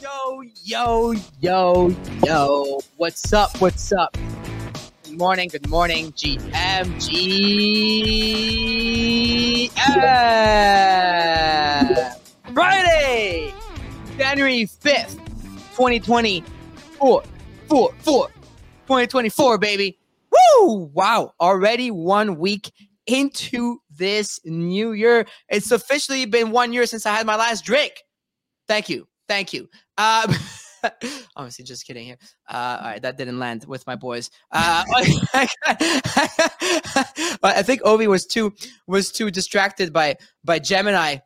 Yo, yo, yo, yo. What's up? What's up? Good morning, good morning, GMG. Friday, January 5th, 2024. 4, 4, 2024, baby. Woo! Wow, already one week into this new year. It's officially been one year since I had my last drink. Thank you. Thank you. Um, obviously, just kidding here. Uh, all right, that didn't land with my boys. Uh, I think Ovi was too was too distracted by by Gemini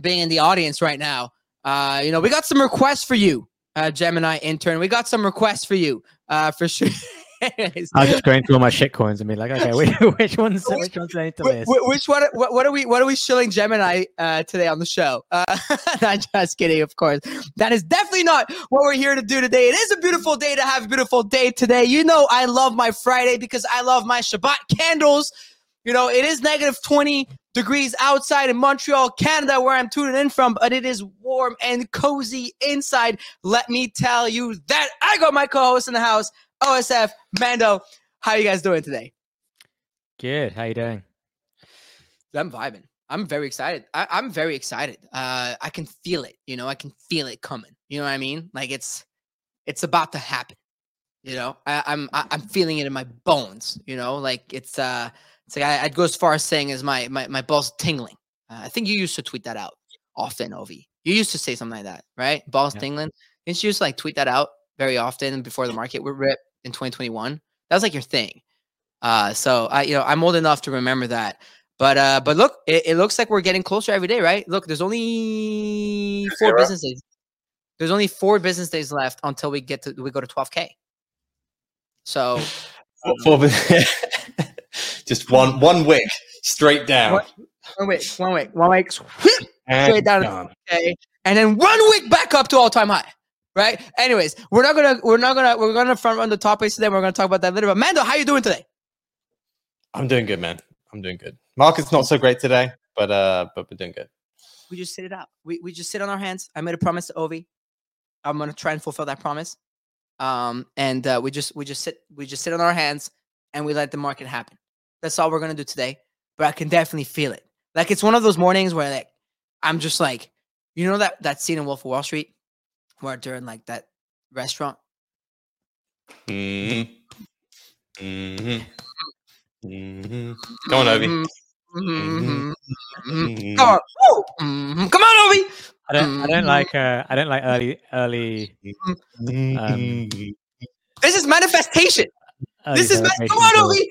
being in the audience right now. Uh, you know, we got some requests for you, uh, Gemini intern. We got some requests for you, uh, for sure. I was just going through all my shit coins and be like, okay, which, which ones? Which ones I need to list? Which one? What, what are we? What are we shilling Gemini uh, today on the show? Uh, not just kidding, of course. That is definitely not what we're here to do today. It is a beautiful day to have a beautiful day today. You know, I love my Friday because I love my Shabbat candles. You know, it is negative twenty degrees outside in Montreal, Canada, where I'm tuning in from, but it is warm and cozy inside. Let me tell you that I got my co-host in the house. OSF, Mando, how you guys doing today? Good. How you doing? I'm vibing. I'm very excited. I, am very excited. Uh, I can feel it. You know, I can feel it coming. You know what I mean? Like it's, it's about to happen. You know, I, I'm I'm feeling it in my bones. You know, like it's uh, it's like I, would go as far as saying as my my my balls tingling. Uh, I think you used to tweet that out often, Ov. You used to say something like that, right? Balls yeah. tingling. Didn't you just like tweet that out very often before the market would rip? In 2021. That was like your thing. Uh, so I, you know, I'm old enough to remember that. But uh, but look, it, it looks like we're getting closer every day, right? Look, there's only four Zero. business days. There's only four business days left until we get to we go to 12k. So, four, four, just one one wick straight down. One, one wick, one wick, one wick, straight down. Okay, and then one wick back up to all time high right? Anyways, we're not gonna we're not gonna we're gonna front run the topics today. We're gonna talk about that later. But Mando, how you doing today? I'm doing good, man. I'm doing good. Market's not so great today, but uh, but we're doing good. We just sit it out. We we just sit on our hands. I made a promise to Ovi. I'm gonna try and fulfill that promise. Um, and uh, we just we just sit we just sit on our hands and we let the market happen. That's all we're gonna do today. But I can definitely feel it. Like it's one of those mornings where like I'm just like, you know that that scene in Wolf of Wall Street where during like that restaurant. Mm-hmm. Mm-hmm. Mm-hmm. Come on, Ovi. Mm-hmm. Mm-hmm. Come on, mm-hmm. come on, Ovi. I don't. I don't like. Uh, I don't like early. Early. Um, this is manifestation. This is. come on, Ovi.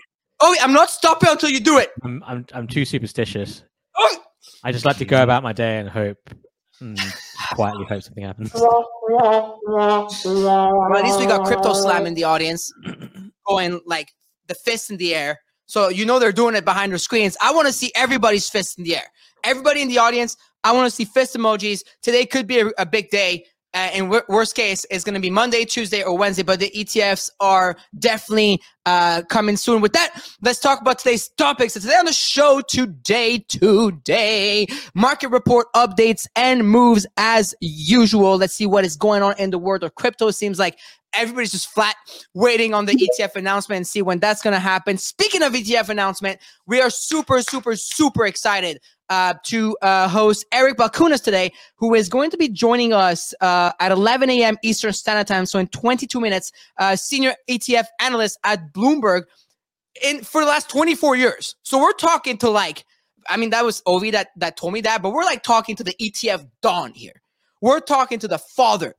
Ovi, I'm not stopping until you do it. I'm. I'm. I'm too superstitious. Oh. I just like to go about my day and hope Mm, quietly hope something happens. Well, at least we got Crypto Slam in the audience going like the fist in the air. So you know they're doing it behind their screens. I want to see everybody's fist in the air. Everybody in the audience, I want to see fist emojis. Today could be a, a big day. Uh, in w- worst case, it's going to be Monday, Tuesday, or Wednesday. But the ETFs are definitely uh, coming soon. With that, let's talk about today's topics. So today on the show, today, today, market report updates and moves as usual. Let's see what is going on in the world of crypto. It seems like everybody's just flat waiting on the ETF announcement and see when that's going to happen. Speaking of ETF announcement, we are super, super, super excited uh, to uh, host Eric Balchunas today, who is going to be joining us uh, at 11 a.m. Eastern Standard Time. So in 22 minutes, uh, senior ETF analyst at Bloomberg in for the last 24 years. So we're talking to like, I mean, that was Ovi that that told me that, but we're like talking to the ETF Don here. We're talking to the father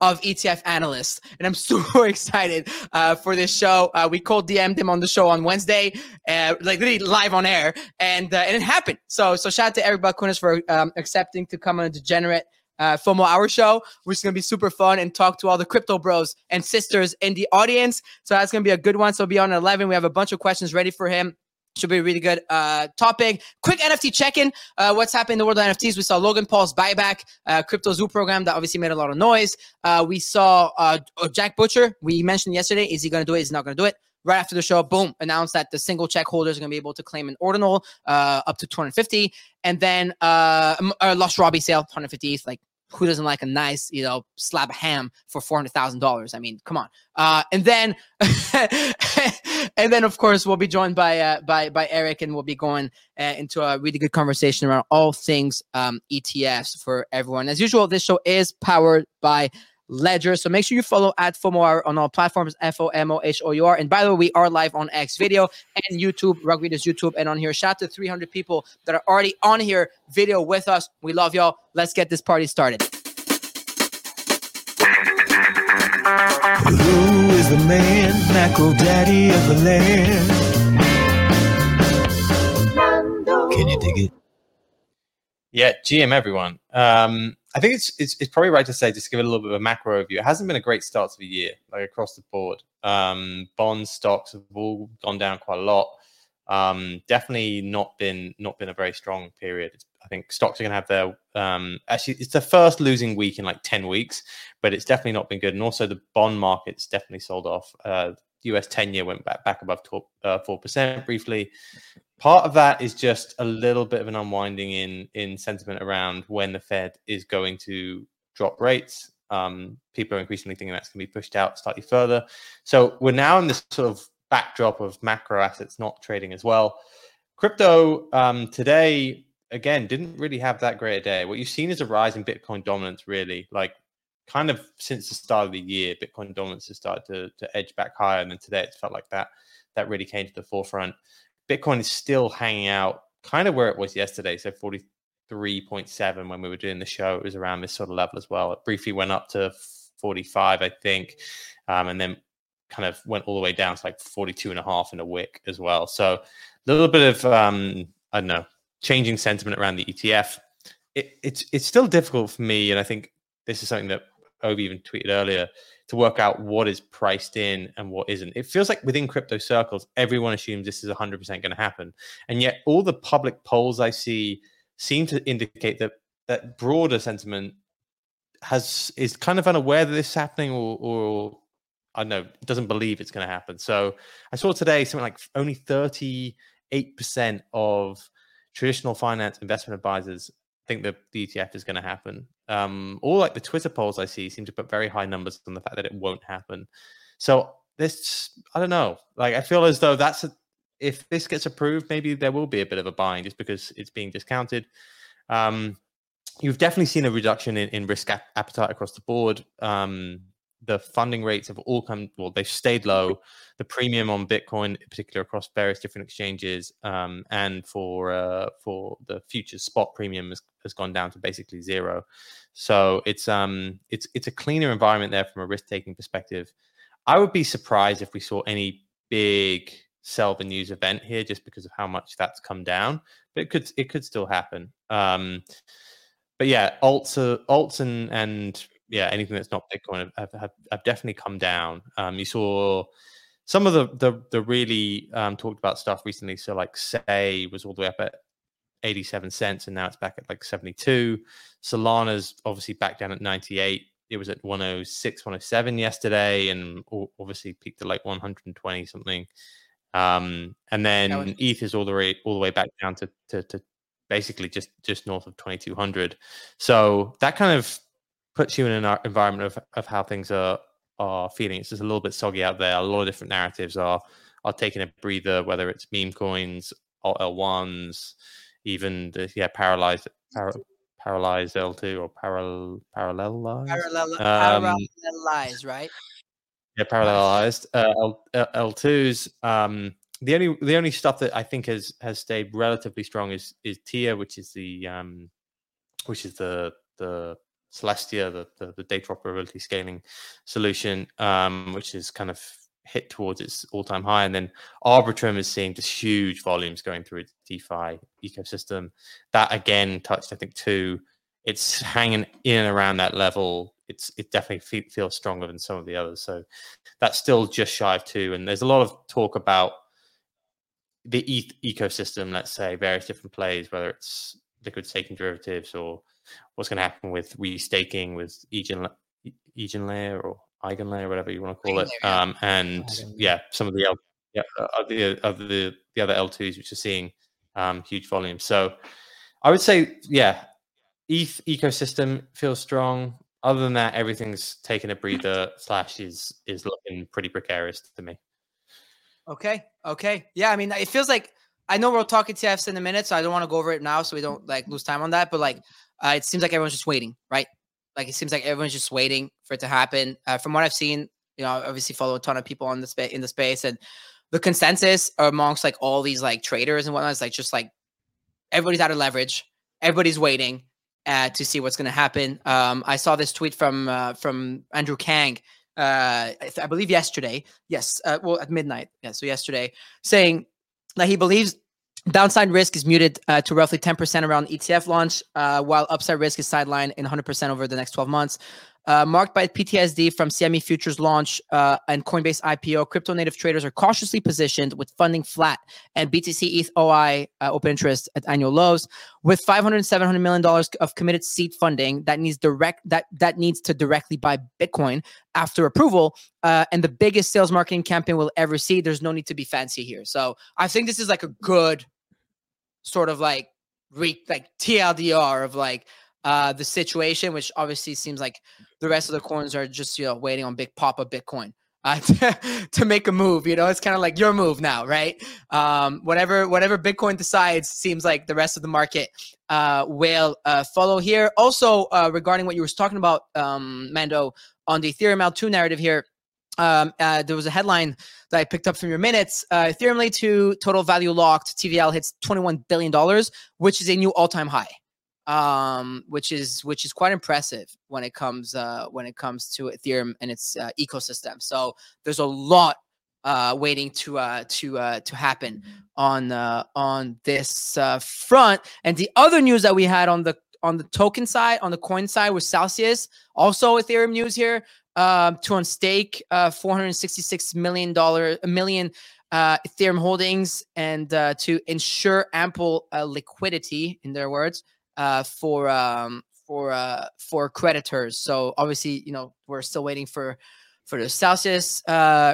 of ETF analysts. And I'm super excited uh, for this show. Uh, we called DM'd him on the show on Wednesday, uh, like literally live on air, and uh, and it happened. So so shout out to Eric Balchunas for um, accepting to come on a Degenerate uh, FOMO Hour show, which is going to be super fun and talk to all the crypto bros and sisters in the audience. So that's going to be a good one. So be on 11. We have a bunch of questions ready for him. Should be a really good uh, topic. Quick NFT check-in. Uh, what's happening in the world of NFTs? We saw Logan Paul's buyback, uh, Crypto Zoo program that obviously made a lot of noise. Uh, we saw uh, Jack Butcher. We mentioned yesterday. Is he going to do it? Is he not going to do it? Right after the show, boom, announced that the single check holders are going to be able to claim an ordinal uh, up to 250. And then uh, Lost Robbie sale, 150 ETH, like who doesn't like a nice, you know, slab of ham for four hundred thousand dollars? I mean, come on. Uh, and then, and then, of course, we'll be joined by uh, by by Eric, and we'll be going uh, into a really good conversation around all things um, ETFs for everyone. As usual, this show is powered by Ledger. So make sure you follow at FOMOR on all platforms, F O M O H O U R. And by the way, we are live on X video and YouTube, Rug Radio's YouTube, and on here. Shout out to 300 people that are already on here video with us. We love y'all. Let's get this party started. Who is the man, macro daddy of the land? Can you dig it? Yeah, GM everyone. Um, I think it's, it's it's probably right to say just give it a little bit of a macro overview. It hasn't been a great start to the year, like across the board. Um, bonds, stocks have all gone down quite a lot. Um, definitely not been not been a very strong period. It's, I think stocks are going to have their um, actually it's the first losing week in like ten weeks, but it's definitely not been good. And also the bond market's definitely sold off. Uh, US ten year went back back above uh, four percent briefly part of that is just a little bit of an unwinding in in sentiment around when the Fed is going to drop rates. Um, people are increasingly thinking that's going to be pushed out slightly further. So we're now in this sort of backdrop of macro assets not trading as well. Crypto um, today again didn't really have that great a day. What you've seen is a rise in Bitcoin dominance, really, like kind of since the start of the year. Bitcoin dominance has started to, to edge back higher, and then today it's felt like that that really came to the forefront. Bitcoin is still hanging out kind of where it was yesterday. So 43.7 when we were doing the show, it was around this sort of level as well. It briefly went up to 45, I think, um, and then kind of went all the way down to like 42 and a half in a wick as well. So a little bit of, um, I don't know, changing sentiment around the ETF. It, it's it's still difficult for me, and I think this is something that Ovi even tweeted earlier to work out what is priced in and what isn't. It feels like within crypto circles, everyone assumes this is 100% going to happen. And yet, all the public polls I see seem to indicate that that broader sentiment has is kind of unaware that this is happening or, or I don't know, doesn't believe it's going to happen. So I saw today something like only 38% of traditional finance investment advisors think that the ETF is going to happen. Um, all like the Twitter polls I see seem to put very high numbers on the fact that it won't happen. So this, I don't know. Like I feel as though that's a, if this gets approved, maybe there will be a bit of a buying just because it's being discounted. Um, you've definitely seen a reduction in, in risk ap- appetite across the board. Um, the funding rates have all come well they've stayed low. The premium on bitcoin in particular across various different exchanges um, and for uh, for the future spot premium has, has gone down to basically zero. So it's um it's it's a cleaner environment there from a risk taking perspective. I would be surprised if we saw any big sell the news event here just because of how much that's come down but it could it could still happen. Um but yeah alts uh, alts and and yeah, anything that's not Bitcoin have, have, have definitely come down. Um, you saw some of the the, the really um, talked about stuff recently. So like SEI was all the way up at 87 cents and now it's back at like 72. Solana's obviously back down at 98. It was at 106, 107 yesterday and obviously peaked at like 120 something. Um, and then was- ETH is all the way all the way back down to, to, to basically just just north of 2200. So that kind of puts you in an environment of, of how things are are feeling. It's just a little bit soggy out there. A lot of different narratives are are taking a breather, whether it's meme coins, L ones, even the yeah paralyzed para, paralyzed L two or paral parallelized Parallel, um, parallelized, right? Yeah, parallelized uh, L L twos. Um, the only the only stuff that I think has has stayed relatively strong is is TIA, which is the um, which is the the Celestia, the, the, the data operability scaling solution, um, which is kind of hit towards its all-time high. And then Arbitrum is seeing just huge volumes going through its DeFi ecosystem. That again touched, I think, two. It's hanging in and around that level. It's it definitely feels stronger than some of the others. So that's still just shy of two. And there's a lot of talk about the ETH ecosystem. Let's say various different plays, whether it's liquid staking derivatives or what's going to happen with restaking with Egen, Egen layer or Eigen layer, whatever you want to call it. Um, and yeah, some of the L, yeah, uh, the, uh, the the other L2s which are seeing um, huge volumes. So I would say, yeah, ETH ecosystem feels strong. Other than that, everything's taken a breather. Slash is is looking pretty precarious to me. Okay. Okay. Yeah. I mean, it feels like I know we'll talk ETFs in a minute, so I don't want to go over it now, so we don't like lose time on that. But like, uh, it seems like everyone's just waiting, right? Like, it seems like everyone's just waiting for it to happen. Uh, from what I've seen, you know, I obviously follow a ton of people on the in the space, and the consensus amongst like all these like traders and whatnot is like just like everybody's out of leverage, everybody's waiting uh, to see what's going to happen. Um, I saw this tweet from uh, from Andrew Kang uh, I, th- I believe yesterday. Yes, uh, well at midnight. Yeah, so yesterday, saying that he believes downside risk is muted uh, to roughly 10% around ETF launch, uh, while upside risk is sidelined in 100% over the next 12 months. Uh, marked by PTSD from CME futures launch uh, and Coinbase IPO, crypto native traders are cautiously positioned with funding flat and BTC ETH OI uh, open interest at annual lows. With 500 700 million dollars of committed seed funding that needs direct that that needs to directly buy Bitcoin after approval, uh, and the biggest sales marketing campaign we'll ever see. There's no need to be fancy here. So I think this is like a good sort of like re- like TLDR of like uh, the situation, which obviously seems like the rest of the coins are just you know waiting on Big Papa Bitcoin uh, to, to make a move. You know, it's kind of like your move now, right? Um, whatever whatever Bitcoin decides, seems like the rest of the market uh, will uh, follow here. Also, uh, regarding what you were talking about, um, Mando, on the Ethereum L2 narrative here. Um, uh, there was a headline that I picked up from your minutes. Uh, Ethereum Layer 2 total value locked TVL hits $21 billion, which is a new all time high um, which is which is quite impressive when it comes uh, when it comes to Ethereum and its uh, ecosystem. So there's a lot uh, waiting to uh, to uh, to happen on uh, on this uh, front. And the other news that we had on the on the token side, on the coin side, was Celsius. Also Ethereum news here. Um, to unstake uh, 466 million dollar million uh, Ethereum holdings and uh, to ensure ample uh, liquidity, in their words, uh, for um, for uh, for creditors. So obviously, you know, we're still waiting for for the Celsius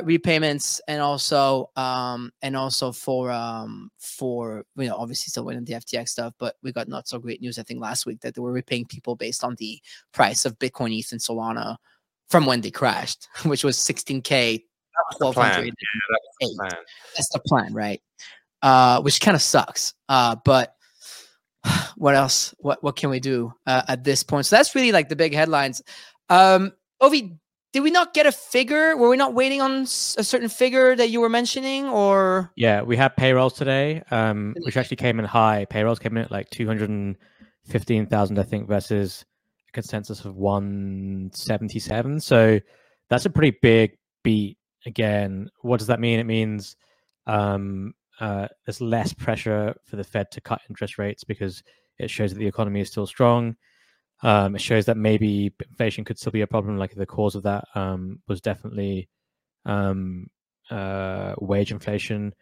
repayments and also um, and also for um, for you know obviously still waiting the FTX stuff. But we got not so great news I think last week that they were repaying people based on the price of Bitcoin, ETH, and Solana from when they crashed, which was 16k. Plan. 1200 Yeah, that the that's the plan, right? Uh, which kind of sucks. Uh, but what else? What what can we do uh, at this point? So that's really like the big headlines. Um, Ovi, did we not get a figure? Were we not waiting on a certain figure that you were mentioning, or Yeah, we had payrolls today, um, which actually came in high. Payrolls came in at like 215,000, I think, versus consensus of 177. So that's a pretty big beat. Again, what does that mean? It means um, uh, there's less pressure for the Fed to cut interest rates because it shows that the economy is still strong. Um, it shows that maybe inflation could still be a problem. Like the cause of that um, was definitely um, uh, wage inflation.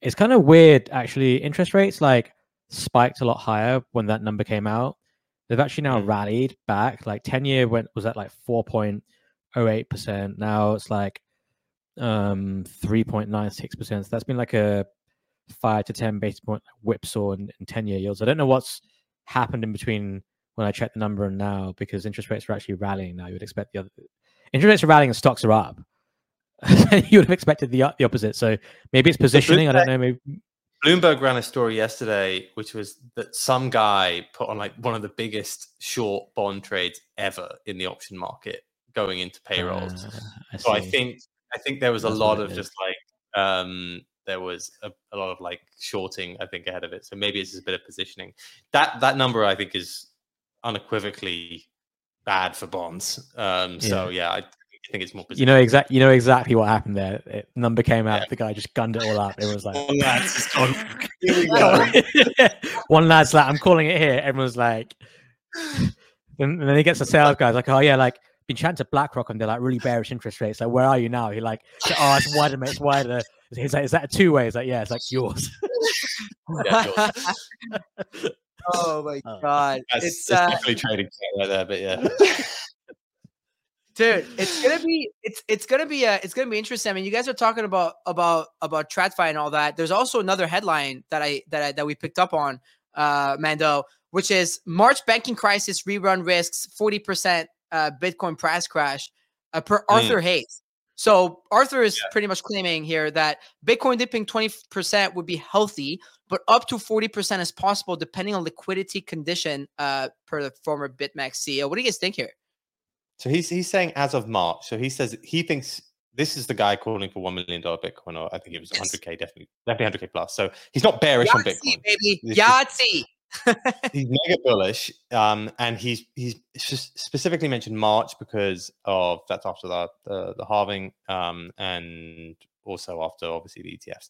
It's kind of weird, actually. Interest rates like spiked a lot higher when that number came out. They've actually now Mm. rallied back. Like ten year went was at like four point oh eight percent. Now it's like um three point nine six percent. So that's been like a five to ten basis point whipsaw in, in ten year yields. I don't know what's happened in between when I checked the number and now because interest rates are actually rallying now. You would expect the other interest rates are rallying and stocks are up. you would have expected the the opposite. So maybe it's positioning. I don't know. Maybe Bloomberg ran a story yesterday, which was that some guy put on like one of the biggest short bond trades ever in the option market going into payrolls. Uh, I so I think I think there was a lot of it just like um there was a, a lot of like shorting I think ahead of it. So maybe it's just a bit of positioning. That that number I think is unequivocally bad for bonds. Um so yeah, I think it's more you know exactly. You know exactly what happened there. It, number came out. Yeah. The guy just gunned it all up. It was like lads, it's gone. Here we go. one lad's like, I'm calling it here. Everyone's like, and, and then he gets the sales guys like, oh yeah, like been chatting to BlackRock and they're like really bearish interest rates. Like, where are you now? He like, oh, it's wider, mate. It's wider. He's like, is that a two way? He's like, yeah, it's like yours. Yeah, sure. oh my Oh. god, That's, it's that's uh, definitely trading right there, but yeah. Dude it's gonna be it's it's gonna be uh it's gonna be interesting i mean you guys are talking about about about tradfi and all that there's also another headline that i that I, that we picked up on uh mando which is March banking crisis rerun risks 40% uh, Bitcoin price crash uh, per Arthur Hayes. So Arthur is Yeah. pretty much claiming here that Bitcoin dipping 20% would be healthy, but up to 40% is possible depending on liquidity condition uh, per the former BitMEX CEO. What do you guys think here? So he's he's saying as of March. So he says he thinks this is the guy calling for one million dollar Bitcoin, or I think it was Yes. 100k, definitely, definitely 100k plus. So he's not bearish on Yahtzee, Bitcoin. baby. This Yahtzee. he's mega bullish, um, and he's he's specifically mentioned March because of that's after the the, the halving, um, and also after obviously the ETFs.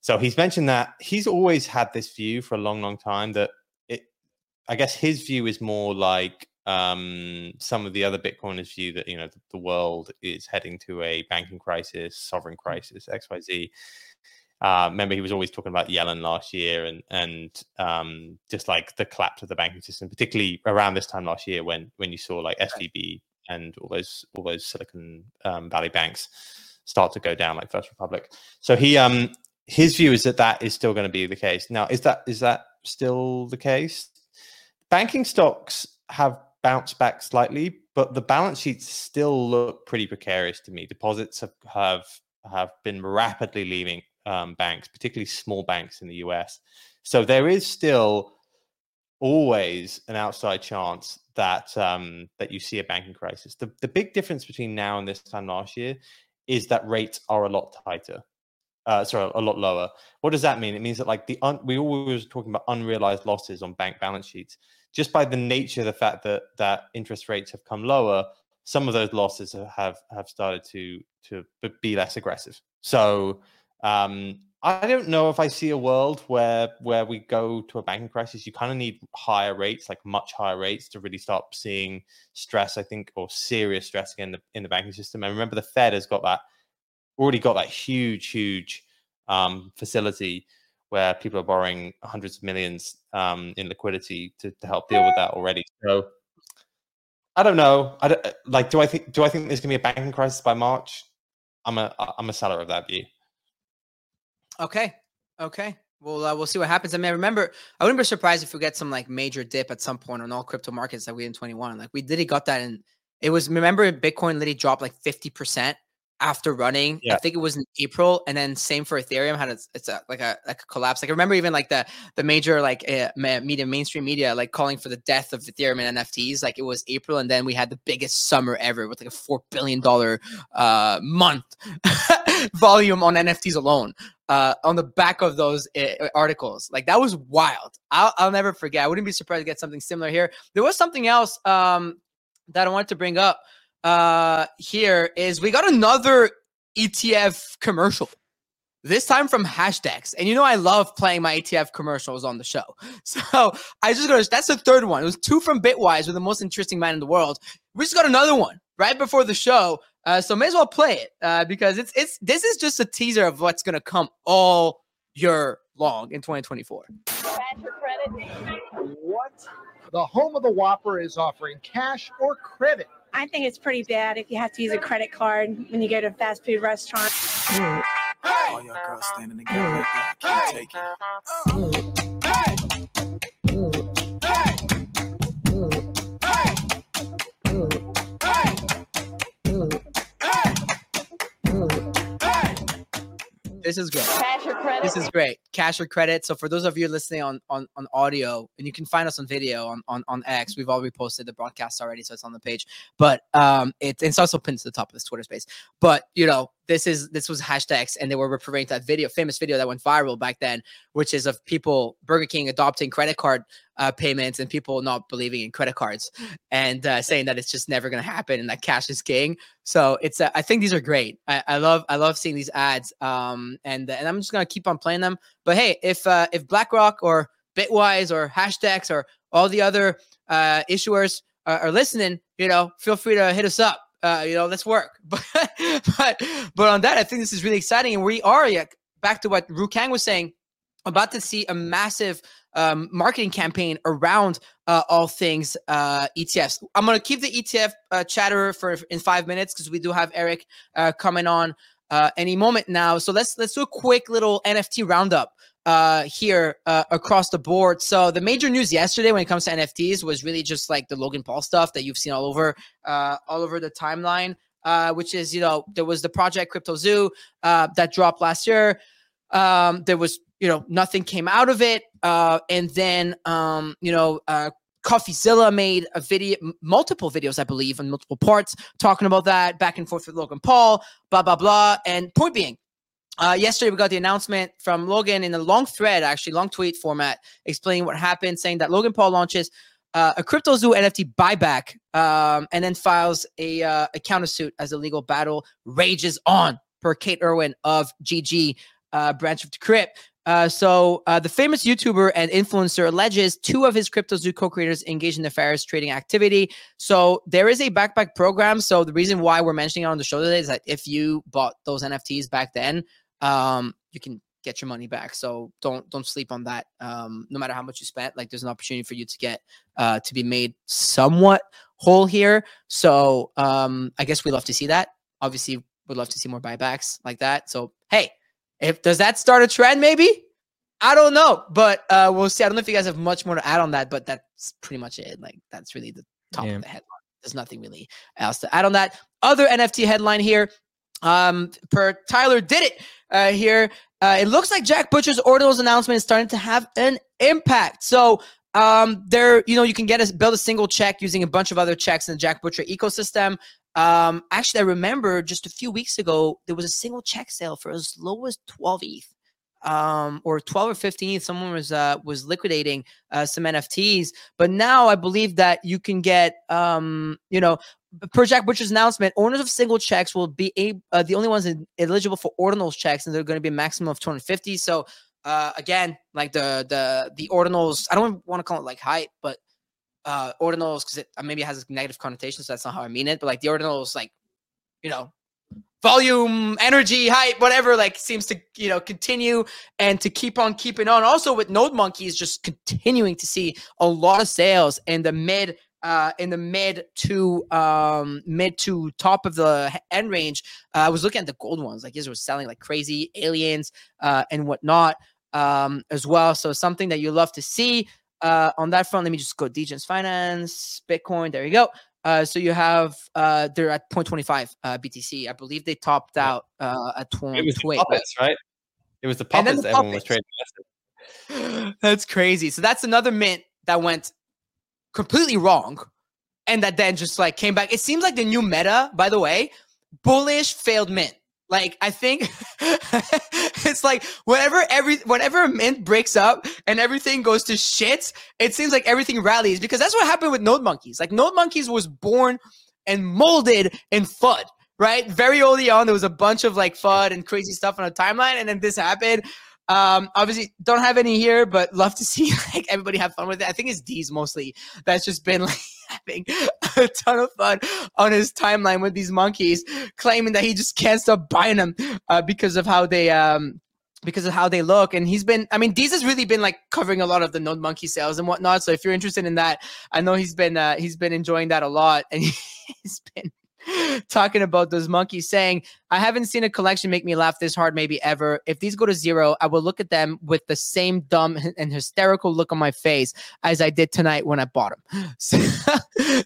So he's mentioned that he's always had this view for a long, long time that it. I guess his view is more like um, some of the other Bitcoiners' view that you know the, the world is heading to a banking crisis, sovereign crisis, X Y Z. Uh, remember, he was always talking about Yellen last year, and and um, just like the collapse of the banking system, particularly around this time last year when when you saw like SVB and all those all those Silicon um, Valley banks start to go down, like First Republic. So he um his view is that that is still going to be the case. Now, is that is that still the case? Banking stocks have bounced back slightly, but the balance sheets still look pretty precarious to me. Deposits have have, have been rapidly leaving um, banks, particularly small banks in the US. So there is still always an outside chance that um, that you see a banking crisis. The the big difference between now and this time last year is that rates are a lot tighter. Uh, sorry, a lot lower. What does that mean? It means that like the un- we always talking about unrealized losses on bank balance sheets. Just by the nature of the fact that that interest rates have come lower, some of those losses have have started to to be less aggressive. So um, I don't know if I see a world where where we go to a banking crisis. You kind of need higher rates, like much higher rates, to really start seeing stress. I think, or serious stress again in the, in the banking system. And remember, the Fed has got that already got that huge, huge um, facility where people are borrowing hundreds of millions um, in liquidity to, to help deal with that already. So I don't know. I don't, uh, like. Do I think? Do I think there's gonna be a banking crisis by March? I'm a I'm a seller of that view. Okay. Okay. Well, uh, we'll see what happens. I mean, remember, I wouldn't be surprised if we get some like major dip at some point on all crypto markets that we did in 21. Like we did, got that, and it was. Remember, Bitcoin literally dropped like 50 percent after running. I think it was in April, and then same for Ethereum had a, it's a like a like a collapse. Like I remember even like the the major like uh, media mainstream media like calling for the death of Ethereum and NFTs. Like it was April, and then we had the biggest summer ever with like a four billion dollar uh month volume on NFTs alone uh, on the back of those uh, articles. Like that was wild. I'll, I'll never forget. I wouldn't be surprised to get something similar here. There was something else um, that I wanted to bring up uh, here is we got another ETF commercial. This time from Hashdex. And you know, I love playing my ETF commercials on the show. So I just got that's the third one. It was two from Bitwise with the most interesting man in the world. We just got another one right before the show. Uh, so may as well play it uh, because it's it's this is just a teaser of what's gonna come all year long in 2024. What? The home of the Whopper is offering cash or credit. I think it's pretty bad if you have to use a credit card when you go to a fast food restaurant. All y'all girls standing together like that. Can't take it. This is great. Cash or credit? This is great. Cash or credit. So for those of you listening on on, on audio, and you can find us on video on, on on X. We've already posted the broadcast already, so it's on the page. But um, it, it's also pinned to the top of this Twitter space. But you know, this is this was Hashdex, and they were referring to that video, famous video that went viral back then, which is of people Burger King adopting credit card uh, payments and people not believing in credit cards and uh, saying that it's just never going to happen and that cash is king. So it's uh, I think these are great. I, I love I love seeing these ads. Um, and and I'm just gonna keep on playing them. But hey, if uh, if BlackRock or Bitwise or Hashdex or all the other uh, issuers are, are listening, you know, feel free to hit us up. Uh, you know, let's work. But but but on that, I think this is really exciting, and we are yeah, back to what Ru Kang was saying about to see a massive um, marketing campaign around uh, all things uh, ETFs. I'm gonna keep the ETF uh, chatter for in five minutes because we do have Eric uh, coming on uh, any moment now. So let's let's do a quick little NFT roundup uh, here uh, across the board. So the major news yesterday when it comes to NFTs was really just like the Logan Paul stuff that you've seen all over uh, all over the timeline. Uh, which is you know there was the project Crypto Zoo uh, that dropped last year. Um, there was you know nothing came out of it, uh, and then um, you know uh, CoffeeZilla made a video, multiple videos, I believe, in multiple parts, talking about that back and forth with Logan Paul, blah blah blah. And point being, uh, yesterday we got the announcement from Logan in a long thread, actually long tweet format, explaining what happened, saying that Logan Paul launches uh, a Crypto Zoo NFT buyback, um, and then files a uh, a countersuit as the legal battle rages on. Per Kate Irwin of GG, uh, branch of Decrypt. Uh, so uh, the famous YouTuber and influencer alleges two of his CryptoZoo co-creators engaged in nefarious trading activity. So there is a buyback program. So the reason why we're mentioning it on the show today is that if you bought those NFTs back then, um, you can get your money back. So don't don't sleep on that. Um, no matter how much you spent, like there's an opportunity for you to get uh, to be made somewhat whole here. So um, I guess we love to see that. Obviously, would love to see more buybacks like that. So hey, if does that start a trend, maybe? I don't know, but uh, we'll see. I don't know if you guys have much more to add on that, but that's pretty much it. Like that's really the top Yeah. of the headline. There's nothing really else to add on that. Other NFT headline here, um, per Tyler did it uh, here. Uh, it looks like Jack Butcher's ordinals announcement is starting to have an impact. So um, there, you know, you can get a build a single check using a bunch of other checks in the Jack Butcher ecosystem. Um, actually, I remember just a few weeks ago there was a single check sale for as low as 12 ETH, um, or 12 or 15 Someone was uh, was liquidating uh, some NFTs, but now I believe that you can get, um, you know, per Jack Butcher's announcement, owners of single checks will be a- uh, the only ones in- eligible for ordinals checks, and they're going to be a maximum of 250. So uh, again, like the the the ordinals, I don't want to call it like hype, but uh, ordinals because it uh, maybe it has a negative connotation, so that's not how I mean it. But like the ordinals, like you know, volume, energy, hype, whatever, like seems to you know continue and to keep on keeping on. Also with Node Monkeys, just continuing to see a lot of sales in the mid uh in the mid to um mid to top of the end range. Uh, i was looking at the gold ones. Like these were selling like crazy aliens uh and whatnot um as well. So something that you love to see. Uh on that front let me just go Degens finance bitcoin there you go uh so you have uh they're at 0.25 uh btc i believe they topped Yeah. out uh at 20 It was the puppets, right? It was the And then puppets the that everyone was puppets. trading. That's crazy. So that's another mint that went completely wrong and that then just like came back. It seems like the new meta, by the way, bullish failed mint. Like I think it's like whenever every whenever a mint breaks up and everything goes to shit, it seems like everything rallies because that's what happened with Node Monkeys. Like Node Monkeys was born and molded in FUD, right? Very early on, there was a bunch of like FUD and crazy stuff on the timeline, and then this happened. Um, obviously, don't have any here, but love to see like everybody have fun with it. I think it's Deez mostly that's just been like having a ton of fun on his timeline with these monkeys, claiming that he just can't stop buying them uh, because of how they um because of how they look. And he's been, I mean, Deez has really been like covering a lot of the Node Monkey sales and whatnot. So if you're interested in that, I know he's been uh, he's been enjoying that a lot, and he's been talking about those monkeys, saying, "I haven't seen a collection make me laugh this hard, maybe ever. If these go to zero, I will look at them with the same dumb and hysterical look on my face as I did tonight when I bought them." So,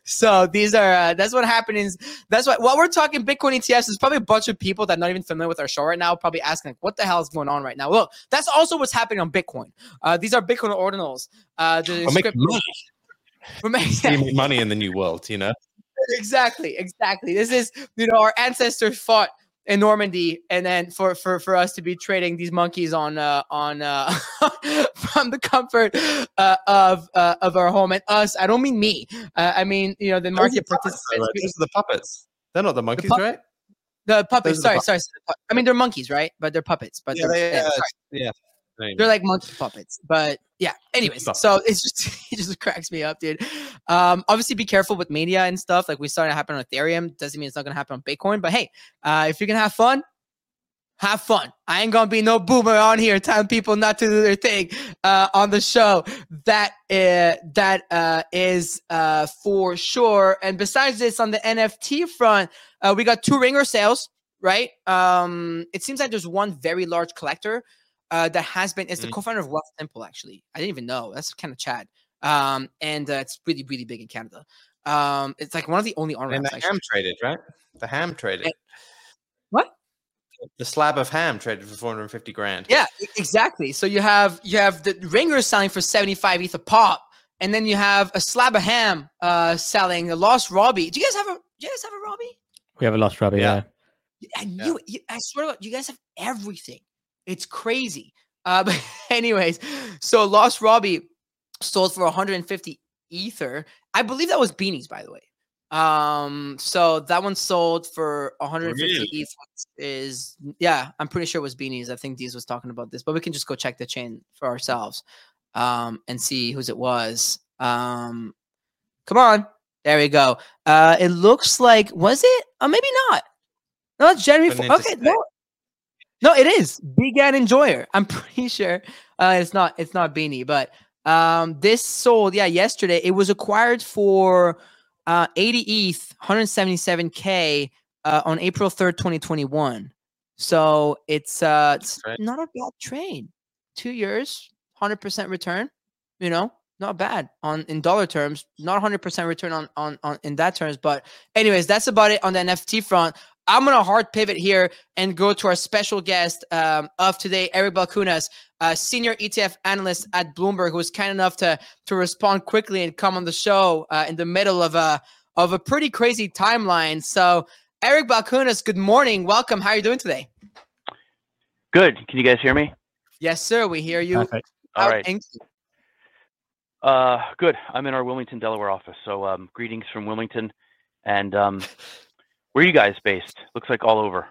so these are uh, that's what happens. That's why while we're talking Bitcoin ETFs, there's probably a bunch of people that are not even familiar with our show right now, probably asking like, "What the hell is going on right now?" Look, that's also what's happening on Bitcoin. Uh, these are Bitcoin ordinals. Uh, the We're making script- money. we're making- make money in the new world, you know. Exactly, exactly. This is you know our ancestors fought in Normandy, and then for for for us to be trading these monkeys on uh on uh from the comfort uh, of uh, of our home and us. I don't mean me. Uh, I mean you know the market Those are puppets, participants. right? Those are the puppets. They're not the monkeys, pup- right? The puppets. Those Sorry, the sorry, sorry. I mean they're monkeys, right? But they're puppets. But Yeah, they, yeah, yeah. Anyway. They're like monkey puppets, but yeah. Anyways, so it's just it just cracks me up, dude. Um, obviously, be careful with media and stuff. Like we saw it happen on Ethereum. Doesn't mean it's not gonna happen on Bitcoin. But hey, uh, if you can have fun, have fun. I ain't gonna be no boomer on here telling people not to do their thing uh, on the show. That uh, that uh, is uh, for sure. And besides this, on the NFT front, uh, we got two ringer sales. Right. Um, it seems like there's one very large collector uh, that has been is the Mhm. co-founder of Wealthsimple. Actually, I didn't even know. That's kind of Chad. Um, and uh, it's really really big in Canada. Um, it's like one of the only on ramps. the actually. ham traded, right? The ham traded. Eh, what? The slab of ham traded for 450 grand. Yeah, exactly. So you have you have the ringers selling for 75 ETH a pop, and then you have a slab of ham uh selling a lost Robbie. Do you guys have a do you guys have a Robbie? We have a lost Robbie. Yeah. Yeah. I knew it. You, I swear to God, you guys have everything. It's crazy. Uh, but anyways, so Lost Robbie sold for 150 ether. I believe that was beanies, by the way. Um, so that one sold for 150 Really? ETH. Is yeah, I'm pretty sure it was beanies. I think Deez was talking about this, but we can just go check the chain for ourselves, um, and see whose it was. Um, come on, there we go. Uh, it looks like was it? Uh, maybe not. No, it's Fo- into okay, no, no, it is Big and Enjoyer. I'm pretty sure uh, it's not. It's not Beanie, but um, this sold yeah yesterday. It was acquired for uh 80 ETH, 177k uh, on April 3rd, 2021. So it's uh it's Right. not a bad trade. Two years, 100% return. You know, not bad on in dollar terms. Not 100% return on on on in that terms. But anyways, that's about it on the NFT front. I'm gonna hard pivot here and go to our special guest um, of today, Eric Balchunas, uh, senior ETF analyst at Bloomberg, who was kind enough to to respond quickly and come on the show uh, in the middle of a of a pretty crazy timeline. So, Eric Balchunas, good morning, welcome. How are you doing today? Good. Can you guys hear me? Yes, sir. We hear you. Perfect. All How right. Uh, good. I'm in our Wilmington, Delaware office. So, um, greetings from Wilmington. And um, where are you guys based? Looks like all over.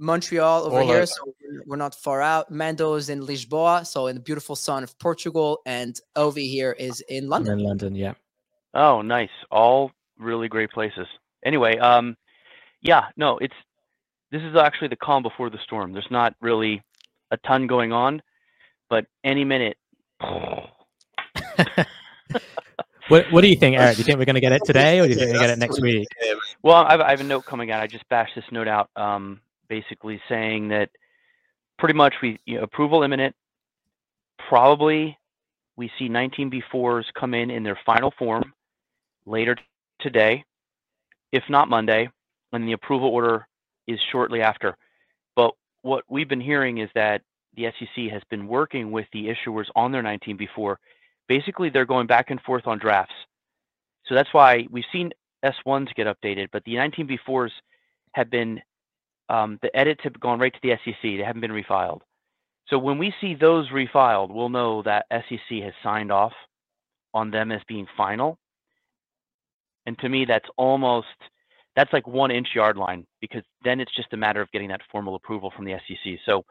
Montreal over All here, over. so we're- we're not far out. Mando's in Lisboa, so in the beautiful sun of Portugal, and Ovi here is in And London. then London. Yeah. Oh, nice. All really great places. Anyway, um, yeah, no, it's this is actually the calm before the storm. There's not really a ton going on, but any minute. What What do you think, Eric? Do you think we're going to get it today, or do you think we're going to get it next week? Well, I have, I have a note coming out. I just bashed this note out, um, basically saying that pretty much we you know, approval imminent. Probably we see 19B4s come in in their final form later today, if not Monday, and the approval order is shortly after. But what we've been hearing is that the SEC has been working with the issuers on their 19B4. Basically, they're going back and forth on drafts. So that's why we've seen S1s get updated, but the 19B4s have been, um, the edits have gone right to the SEC. They haven't been refiled. So when we see those refiled, we'll know that SEC has signed off on them as being final. And to me, that's almost, that's like one inch yard line because then it's just a matter of getting that formal approval from the SEC. So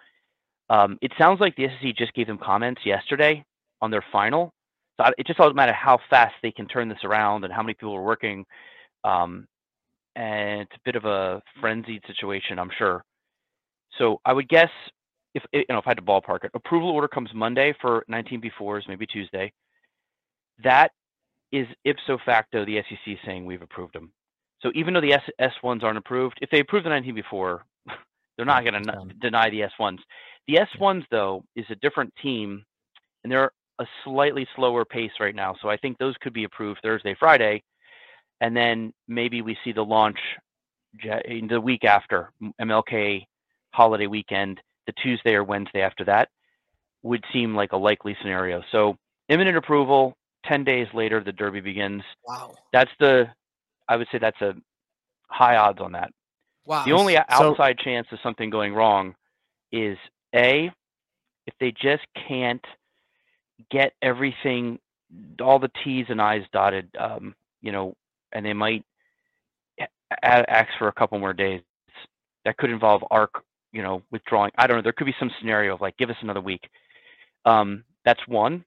um, it sounds like the SEC just gave them comments yesterday on their final. So it just doesn't matter how fast they can turn this around and how many people are working. Um, and it's a bit of a frenzied situation, I'm sure. So I would guess if you know if I had to ballpark it, approval order comes Monday for 19B4s, maybe Tuesday. That is ipso facto the SEC saying we've approved them. So even though the S S1s aren't approved, if they approve the 19B4, they're not going to deny the S1s. The S1s though is a different team, and they're a slightly slower pace right now. So I think those could be approved Thursday, Friday, and then maybe we see the launch in the week after MLK holiday weekend, the Tuesday or Wednesday after that would seem like a likely scenario. So imminent approval. Ten days later, the Derby begins. Wow, That's the, I would say that's a high odds on that. wow. The only So- outside chance of something going wrong is a if they just can't get everything, all the T's and I's dotted, um, you know, and they might ask for a couple more days. That could involve ARK, you know, withdrawing. I don't know. There could be some scenario of like, give us another week. Um, that's one.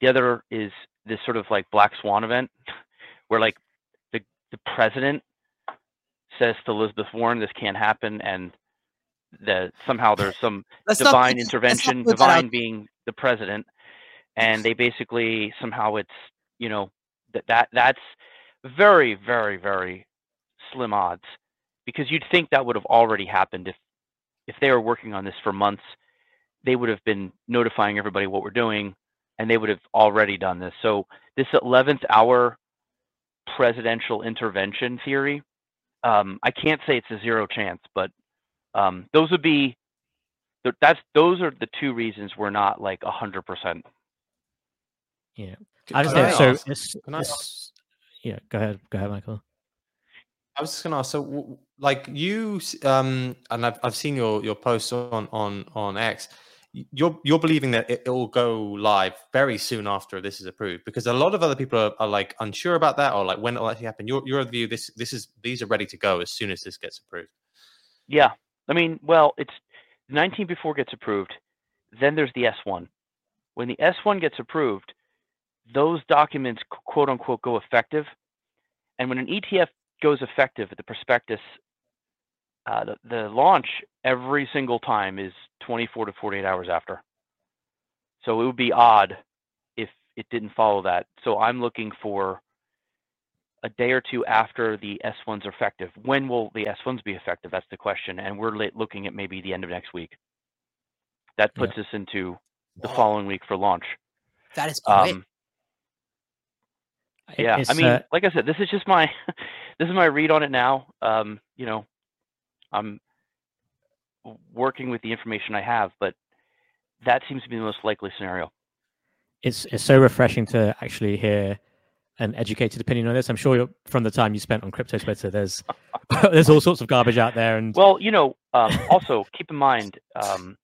The other is this sort of like black swan event where like the the president says to Elizabeth Warren, this can't happen, and the somehow there's some Let's divine not intervention, that divine being the president, and they basically somehow it's you know that that that's very very very slim odds because you'd think that would have already happened if if they were working on this for months. they would have been notifying everybody what we're doing, and they would have already done this. So this 11th hour presidential intervention theory, um, I can't say it's a zero chance, but um, those would be that's those are the two reasons we're not like hundred percent. Yeah. I just can say I so. ask- It's, can I it's- yeah. Go ahead. Go ahead, Michael. I was just gonna ask. So, like you, um, and I've I've seen your your posts on on on X. y- You're you're believing that it, it will go live very soon after this is approved because a lot of other people are, are like unsure about that or like when it'll actually happen. Your your view, this this is these are ready to go as soon as this gets approved. Yeah, I mean, well, it's 19B4 gets approved, then there's the S1. When the S1 gets approved, those documents quote unquote go effective, and when an ETF goes effective, the prospectus, uh, the, the launch every single time is 24 to 48 hours after. So it would be odd if it didn't follow that. So I'm looking for a day or two after the S1s are effective. When will the S1s be effective? That's the question. And we're looking at maybe the end of next week. That Yeah. puts us into the Wow. following week for launch. That is. Um, yeah, I mean, uh, like I said, this is just my this is my read on it now. Um, you know, I'm working with the information I have, but that seems to be the most likely scenario. it's it's so refreshing to actually hear an educated opinion on this. I'm sure you're, from the time you spent on crypto Twitter, there's there's all sorts of garbage out there, and Well, you know, um, also keep in mind, um,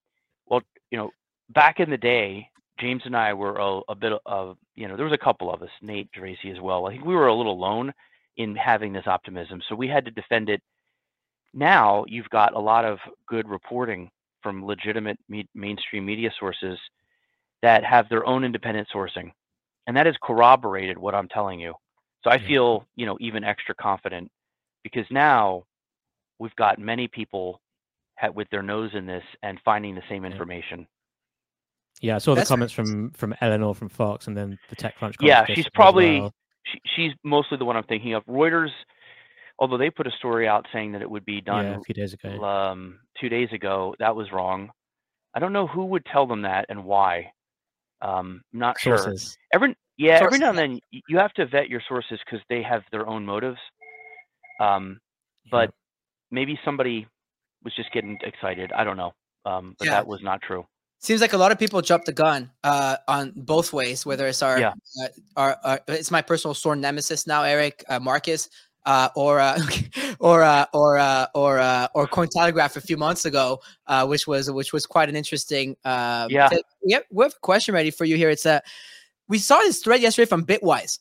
well, you know, back in the day, James and I were a, a bit of, you know, there was a couple of us, Nate Geraci as well. I think we were a little alone in having this optimism, so we had to defend it. Now you've got a lot of good reporting from legitimate me- mainstream media sources that have their own independent sourcing, and that has corroborated what I'm telling you. So I feel, you know, even extra confident because now we've got many people ha- with their nose in this and finding the same information. Yeah, I saw the That's very comments from from Eleanor from Fox, and then the TechCrunch. Yeah, she's probably- well. She, she's mostly the one I'm thinking of. Reuters, although they put a story out saying that it would be yeah, done a few days ago. um, two days ago, that was wrong. I don't know who would tell them that and why. Um, I'm not sure. Every yeah, every now and then you have to vet your sources because they have their own motives. Um, Yeah. but maybe somebody was just getting excited. I don't know. Um, but Yeah. that was not true. Seems like a lot of people jumped the gun uh, on both ways. Whether it's our, Yeah. uh, our, our it's my personal sworn nemesis now, Eric uh, Marcus, uh, or uh, or uh, or uh, or uh, or Cointelegraph a few months ago, uh, which was which was quite an interesting. Uh, Yeah. take. we have, we have a question ready for you here. It's uh, we saw this thread yesterday from Bitwise.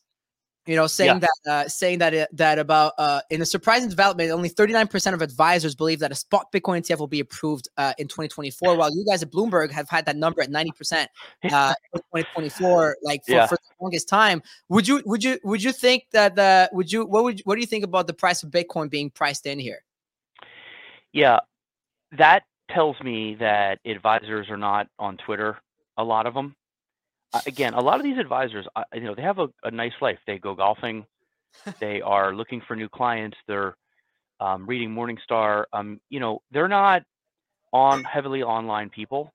You know, saying that uh, saying that it, that about uh, in a surprising development, only 39% of advisors believe that a spot Bitcoin ETF will be approved uh, in 2024, while you guys at Bloomberg have had that number at 90% uh, in 2024, like for, Yeah. for the longest time. Would you would you would you think that the would you what would what do you think about the price of Bitcoin being priced in here? Yeah, that tells me that advisors are not on Twitter. A lot of them. Again, a lot of these advisors, you know, they have a, a nice life. They go golfing. they are looking for new clients. They're um, reading Morningstar. Um, you know, they're not on heavily online people,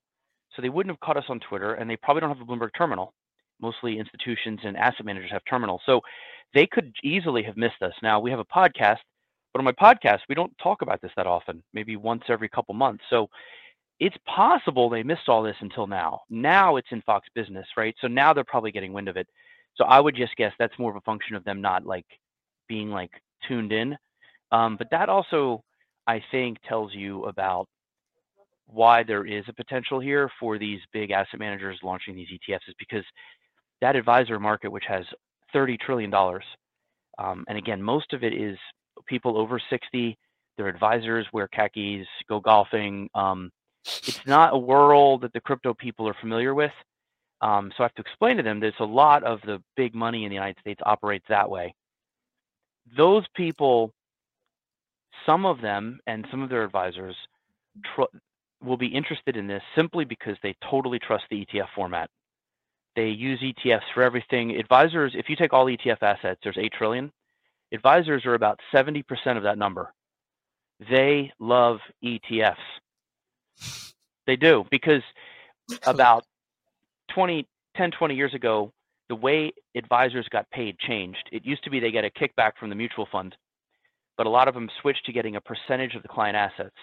so they wouldn't have caught us on Twitter, and they probably don't have a Bloomberg terminal. Mostly institutions and asset managers have terminals, so they could easily have missed us. Now we have a podcast, but on my podcast we don't talk about this that often. Maybe once every couple months. So it's possible they missed all this until now. Now it's in Fox Business, right? So now they're probably getting wind of it. So I would just guess that's more of a function of them not like being like tuned in. Um, but that also, I think, tells you about why there is a potential here for these big asset managers launching these ETFs is because that advisor market, which has $30 trillion, um, and again, most of it is people over 60. They're advisors, wear khakis, go golfing. Um, it's not a world that the crypto people are familiar with. Um, so I have to explain to them it's a lot of the big money in the United States operates that way. Those people, some of them and some of their advisors tr- will be interested in this simply because they totally trust the ETF format. They use ETFs for everything. Advisors, if you take all ETF assets, there's 8 trillion. Advisors are about 70% of that number. They love ETFs. They do because about 20, 10, 20 years ago, the way advisors got paid changed. It used to be they get a kickback from the mutual fund, but a lot of them switched to getting a percentage of the client assets.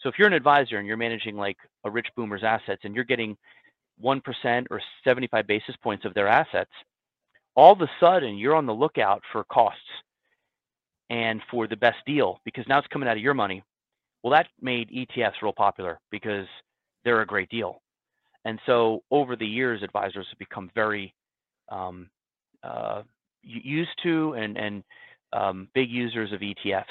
So if you're an advisor and you're managing like a rich boomer's assets and you're getting 1% or 75 basis points of their assets, all of a sudden you're on the lookout for costs and for the best deal because now it's coming out of your money. Well, that made ETFs real popular because they're a great deal. And so over the years, advisors have become very um, uh, used to and, and um, big users of ETFs.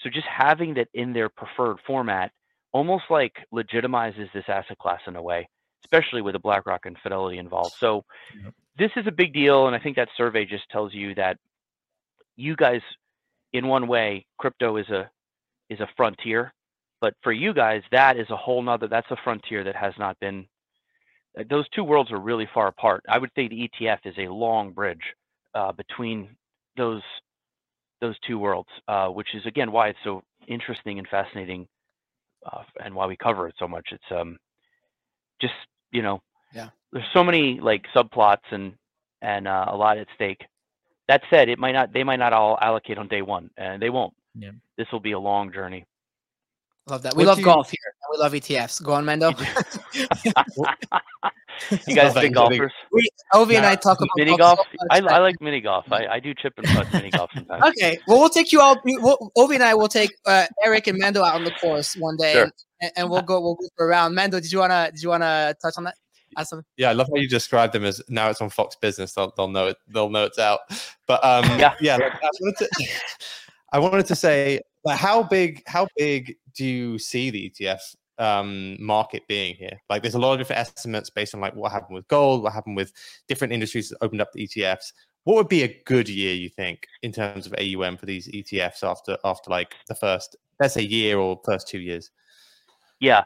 So just having that in their preferred format almost like legitimizes this asset class in a way, especially with the BlackRock and Fidelity involved. So Yep. this is a big deal, and I think that survey just tells you that you guys, in one way, crypto is a is a frontier, but for you guys, that is a whole nother. That's a frontier that has not been. uh, Those two worlds are really far apart. I would say the ETF is a long bridge uh, between those those two worlds, uh, which is again why it's so interesting and fascinating uh, and why we cover it so much. It's um just you know Yeah. there's so many like subplots and and uh, a lot at stake. That said, it might not they might not all allocate on day one, and they won't. Yeah. This will be a long journey. Love that. We What love do you- golf here. We love ETFs. Go on, Mando. you guys thank big you. golfers? Ovi and I talk about Mini golf golf? so I, I like mini golf. I, I do chip and putt mini golf sometimes. Okay, well, we'll take you all. we- We'll, Ovi and I will take uh, Eric and Mando out on the course one day, Sure. and, and we'll go. We'll go around. Mando, did you wanna? Did you wanna touch on that? Add something? Yeah, I love how you described them as now it's on Fox Business. They'll, they'll know it. They'll know it's out. But um, Yeah. yeah, like, I wanted to. I wanted to say, like, how big? How big do you see the ETF um, market being here? Like, there's a lot of different estimates based on like what happened with gold, what happened with different industries that opened up the ETFs. What would be a good year, you think, in terms of AUM for these ETFs after after like the first, let's say, year or first two years? Yeah.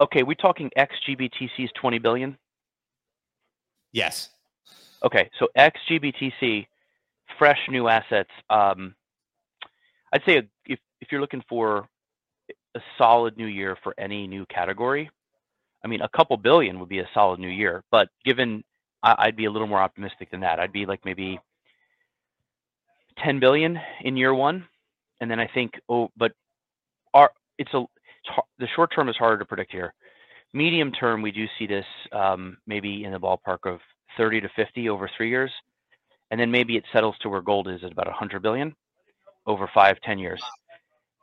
Okay, we're talking XGBTC's 20 billion. Yes. Okay, so XGBTC, fresh new assets. Um, I'd say if if you're looking for a solid new year for any new category, I mean, a couple billion would be a solid new year. But given, I'd be a little more optimistic than that. I'd be like maybe 10 billion in year one, and then I think, oh, but our it's a it's, har- the short term is harder to predict here. Medium term, we do see this um, maybe in the ballpark of 30 to 50 over three years, and then maybe it settles to where gold is at about 100 billion over five, 10 years.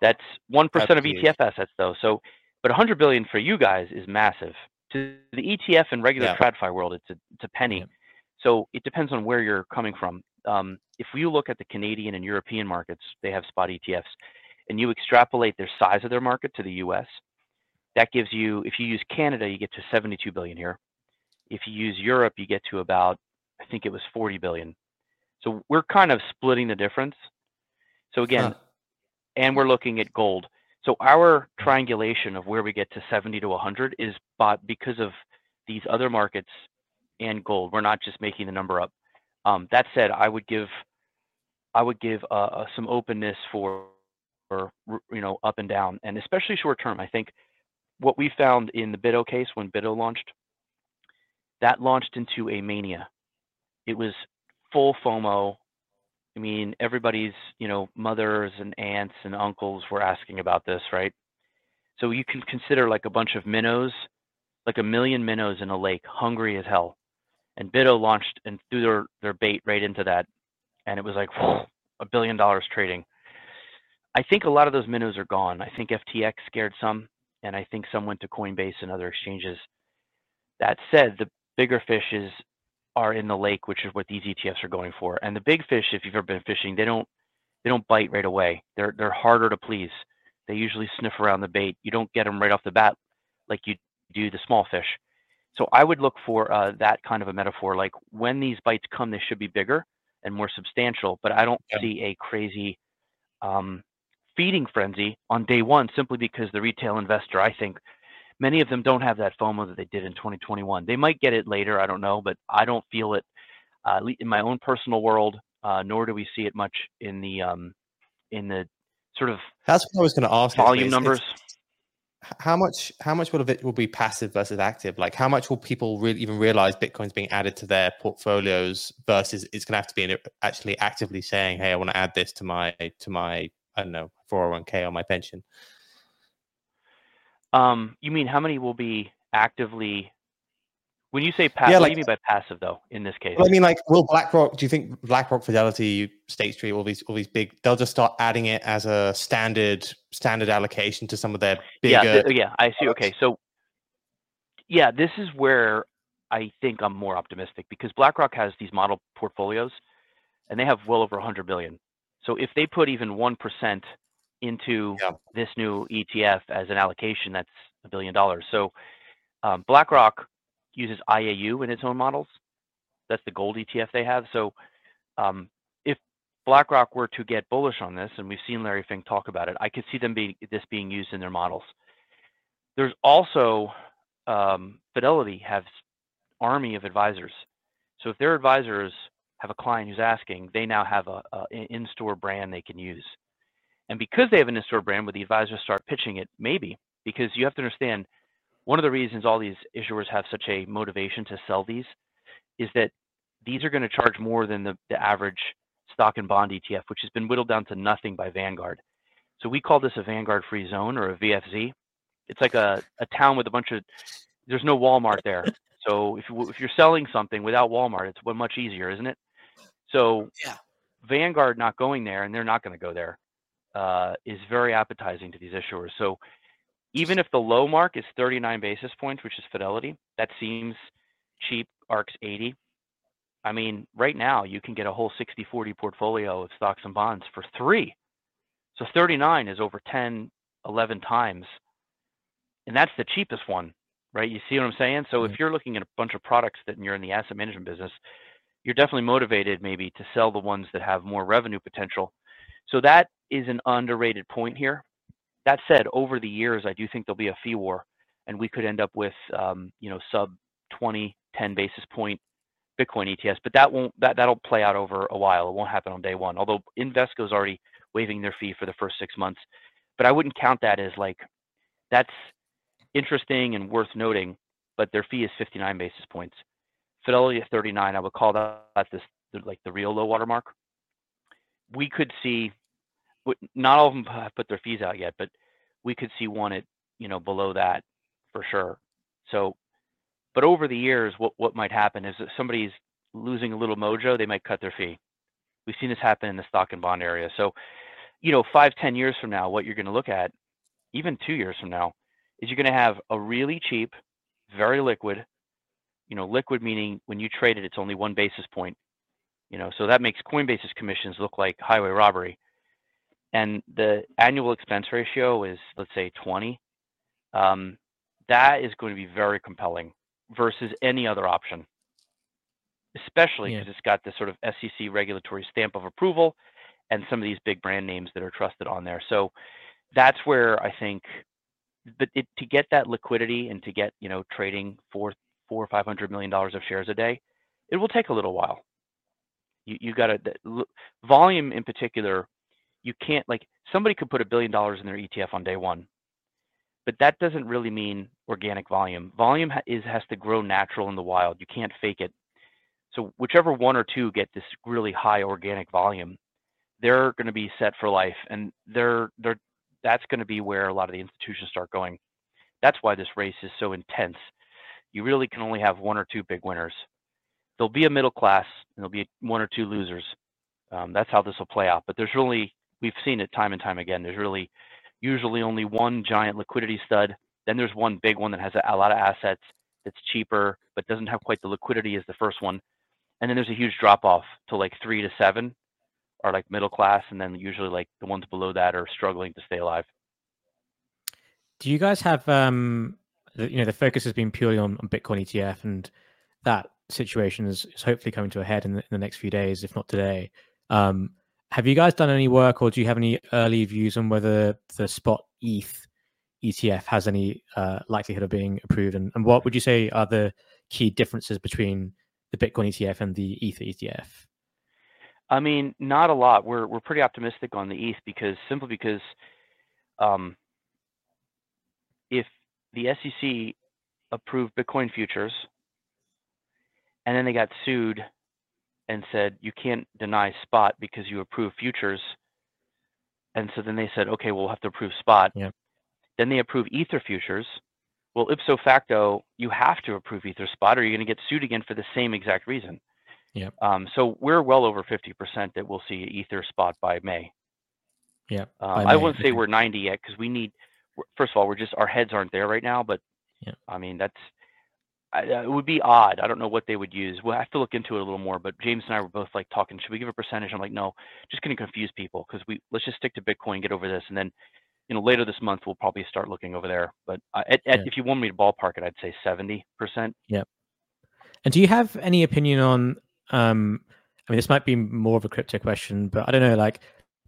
That's one percent of. ETF assets, though. So, but 100 billion for you guys is massive. To the ETF and regular Yeah. TradFi world, it's a it's a penny. Yeah. So it depends on where you're coming from. Um, if you look at the Canadian and European markets, they have spot ETFs, and you extrapolate their size of their market to the U.S., that gives you, if you use Canada, you get to 72 billion here. If you use Europe, you get to about, I think it was 40 billion. So we're kind of splitting the difference. So again, Huh. And we're looking at gold. So our triangulation of where we get to 70 to 100 is bought because of these other markets and gold. We're not just making the number up. Um, that said, I would give, I would give uh, uh, some openness for, for you know, up and down, and especially short term. I think what we found in the BITO case when BITO launched, that launched into a mania. It was full FOMO. I mean, everybody's, you know, mothers and aunts and uncles were asking about this, right? So you can consider like a bunch of minnows, like a million minnows in a lake, hungry as hell. And BITO launched and threw their, their bait right into that. And it was like a billion dollars trading. I think a lot of those minnows are gone. I think FTX scared some, and I think some went to Coinbase and other exchanges. That said, the bigger fishes are in the lake, which is what these ETFs are going for. And the big fish, if you've ever been fishing, they don't they don't bite right away. They're they're harder to please. They usually sniff around the bait. You don't get them right off the bat like you do the small fish. So I would look for uh, that kind of a metaphor. Like when these bites come, they should be bigger and more substantial. But I don't Yeah. see a crazy um, feeding frenzy on day one simply because the retail investor, I think, many of them don't have that FOMO that they did in 2021. They might get it later, I don't know, but I don't feel it uh, in my own personal world. Uh, nor do we see it much in the um, in the sort of That's what I was going to ask. volume numbers. how much how much will of it will be passive versus active? Like how much will people really even realize Bitcoin's being added to their portfolios versus it's going to have to be actually actively saying, "Hey, I want to add this to my to my I don't know 401k or my pension." Um, you mean how many will be actively? When you say passive, Yeah, what like- do you mean by passive though? In this case, Well, I mean, like, will BlackRock? Do you think BlackRock, Fidelity, State Street, all these all these big? They'll just start adding it as a standard standard allocation to some of their bigger. yeah, th- yeah, I see. Okay, so yeah, this is where I think I'm more optimistic because BlackRock has these model portfolios, and they have well over 100 billion. So if they put even one percent into Yeah. this new ETF as an allocation, that's a billion dollars. So um, BlackRock uses IAU in its own models. That's the gold ETF they have. So um, if BlackRock were to get bullish on this, and we've seen Larry Fink talk about it, I could see them be this being used in their models. There's also um, Fidelity has army of advisors. So if their advisors have a client who's asking, they now have a, a an in-store brand they can use. And because they have an in-store brand, would the advisors start pitching it? Maybe, because you have to understand one of the reasons all these issuers have such a motivation to sell these is that these are going to charge more than the, the average stock and bond ETF, which has been whittled down to nothing by Vanguard. So we call this a Vanguard free zone or a VFZ. It's like a, a town with a bunch of, there's no Walmart there. So if, you, if you're selling something without Walmart, it's much easier, isn't it? So Yeah. Vanguard not going there, and they're not going to go there, uh, is very appetizing to these issuers. So even if the low mark is 39 basis points, which is Fidelity, that seems cheap. ARK's 80. I mean, right now you can get a whole 60-40 portfolio of stocks and bonds for three. So 39 is over 10, 11 times, and that's the cheapest one, right? You see what I'm saying? So if you're looking at a bunch of products that you're in the asset management business, you're definitely motivated maybe to sell the ones that have more revenue potential. So that is an underrated point here. That said, over the years, I do think there'll be a fee war, and we could end up with, um, you know, sub 20, 10 basis point Bitcoin ETFs. But that won't that that'll play out over a while. It won't happen on day one. Although Invesco's already waiving their fee for the first six months, but I wouldn't count that as like that's interesting and worth noting. But their fee is 59 basis points. Fidelity at 39. I would call that this like the real low water mark. We could see, not all of them have put their fees out yet, but we could see one at you know below that for sure. So, but over the years, what what might happen is that somebody's losing a little mojo, they might cut their fee. We've seen this happen in the stock and bond area. So, you know, five, ten years from now, what you're going to look at, even two years from now, is you're going to have a really cheap, very liquid, you know, liquid meaning when you trade it, it's only one basis point. You know, so that makes Coinbase's commissions look like highway robbery. And the annual expense ratio is, let's say, 20. Um, that is going to be very compelling versus any other option, especially Yeah. because it's got this sort of SEC regulatory stamp of approval and some of these big brand names that are trusted on there. So that's where I think, but it, to get that liquidity and to get you know trading four, four or five hundred million dollars of shares a day, it will take a little while. You you got to volume in particular. You can't like somebody could put a billion dollars in their ETF on day one, but that doesn't really mean organic volume. Volume is has to grow natural in the wild. You can't fake it. So whichever one or two get this really high organic volume, they're going to be set for life, and they're they're that's going to be where a lot of the institutions start going. That's why this race is so intense. You really can only have one or two big winners. There'll be a middle class, and there'll be one or two losers. Um, that's how this will play out. But there's really, we've seen it time and time again. There's really usually only one giant liquidity stud. Then there's one big one that has a, a lot of assets that's cheaper, but doesn't have quite the liquidity as the first one. And then there's a huge drop off to like three to seven are like middle class, and then usually like the ones below that are struggling to stay alive. Do you guys have um the, you know the focus has been purely on, on Bitcoin ETF and that situation is, is hopefully coming to a head in the, in the next few days, if not today. Um, have you guys done any work or do you have any early views on whether the spot ETH ETF has any uh, likelihood of being approved? And, and what would you say are the key differences between the Bitcoin ETF and the Ether E ETF? I mean, not a lot. We're we're pretty optimistic on the ETH because simply because um, if the SEC approved Bitcoin futures and then they got sued and said you can't deny spot because you approve futures. And so then they said, okay, we'll have to approve spot. Yep. Then they approve ether futures. Well, ipso facto, you have to approve ether spot or you're going to get sued again for the same exact reason. Yep. Um, so we're well over 50% that we'll see ether spot by May. Yeah. Um, I wouldn't say we're 90 yet because we need. First of all, we're just our heads aren't there right now. But Yeah. I mean, that's I, uh, it would be odd. I don't know what they would use. We'll have to look into it a little more. But James and I were both like talking. Should we give a percentage? I'm like, no, just going to confuse people because we let's just stick to Bitcoin, get over this, and then you know later this month we'll probably start looking over there. But uh, at, at, if you want me to ballpark it, I'd say 70 percent. Yeah. And do you have any opinion on? Um, I mean, this might be more of a crypto question, but I don't know. Like,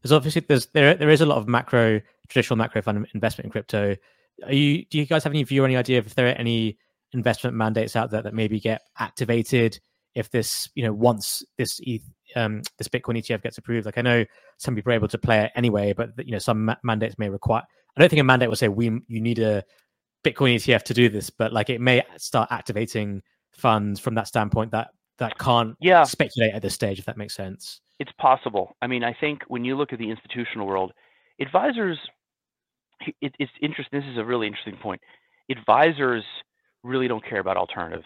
there's obviously there's there there is a lot of macro traditional macro fund investment in crypto. Are you? Do you guys have any view or any idea if there are any investment mandates out there that maybe get activated if this you know once this ETH, um this Bitcoin ETF gets approved? Like, I know some people are able to play it anyway, but you know some ma- mandates may require. I don't think a mandate will say we you need a Bitcoin ETF to do this, but like it may start activating funds from that standpoint that that can't Yeah. speculate at this stage, if that makes sense. it's possible. I mean, I think when you look at the institutional world, advisors, it, it's interesting. This is a really interesting point. Advisors really don't care about alternatives.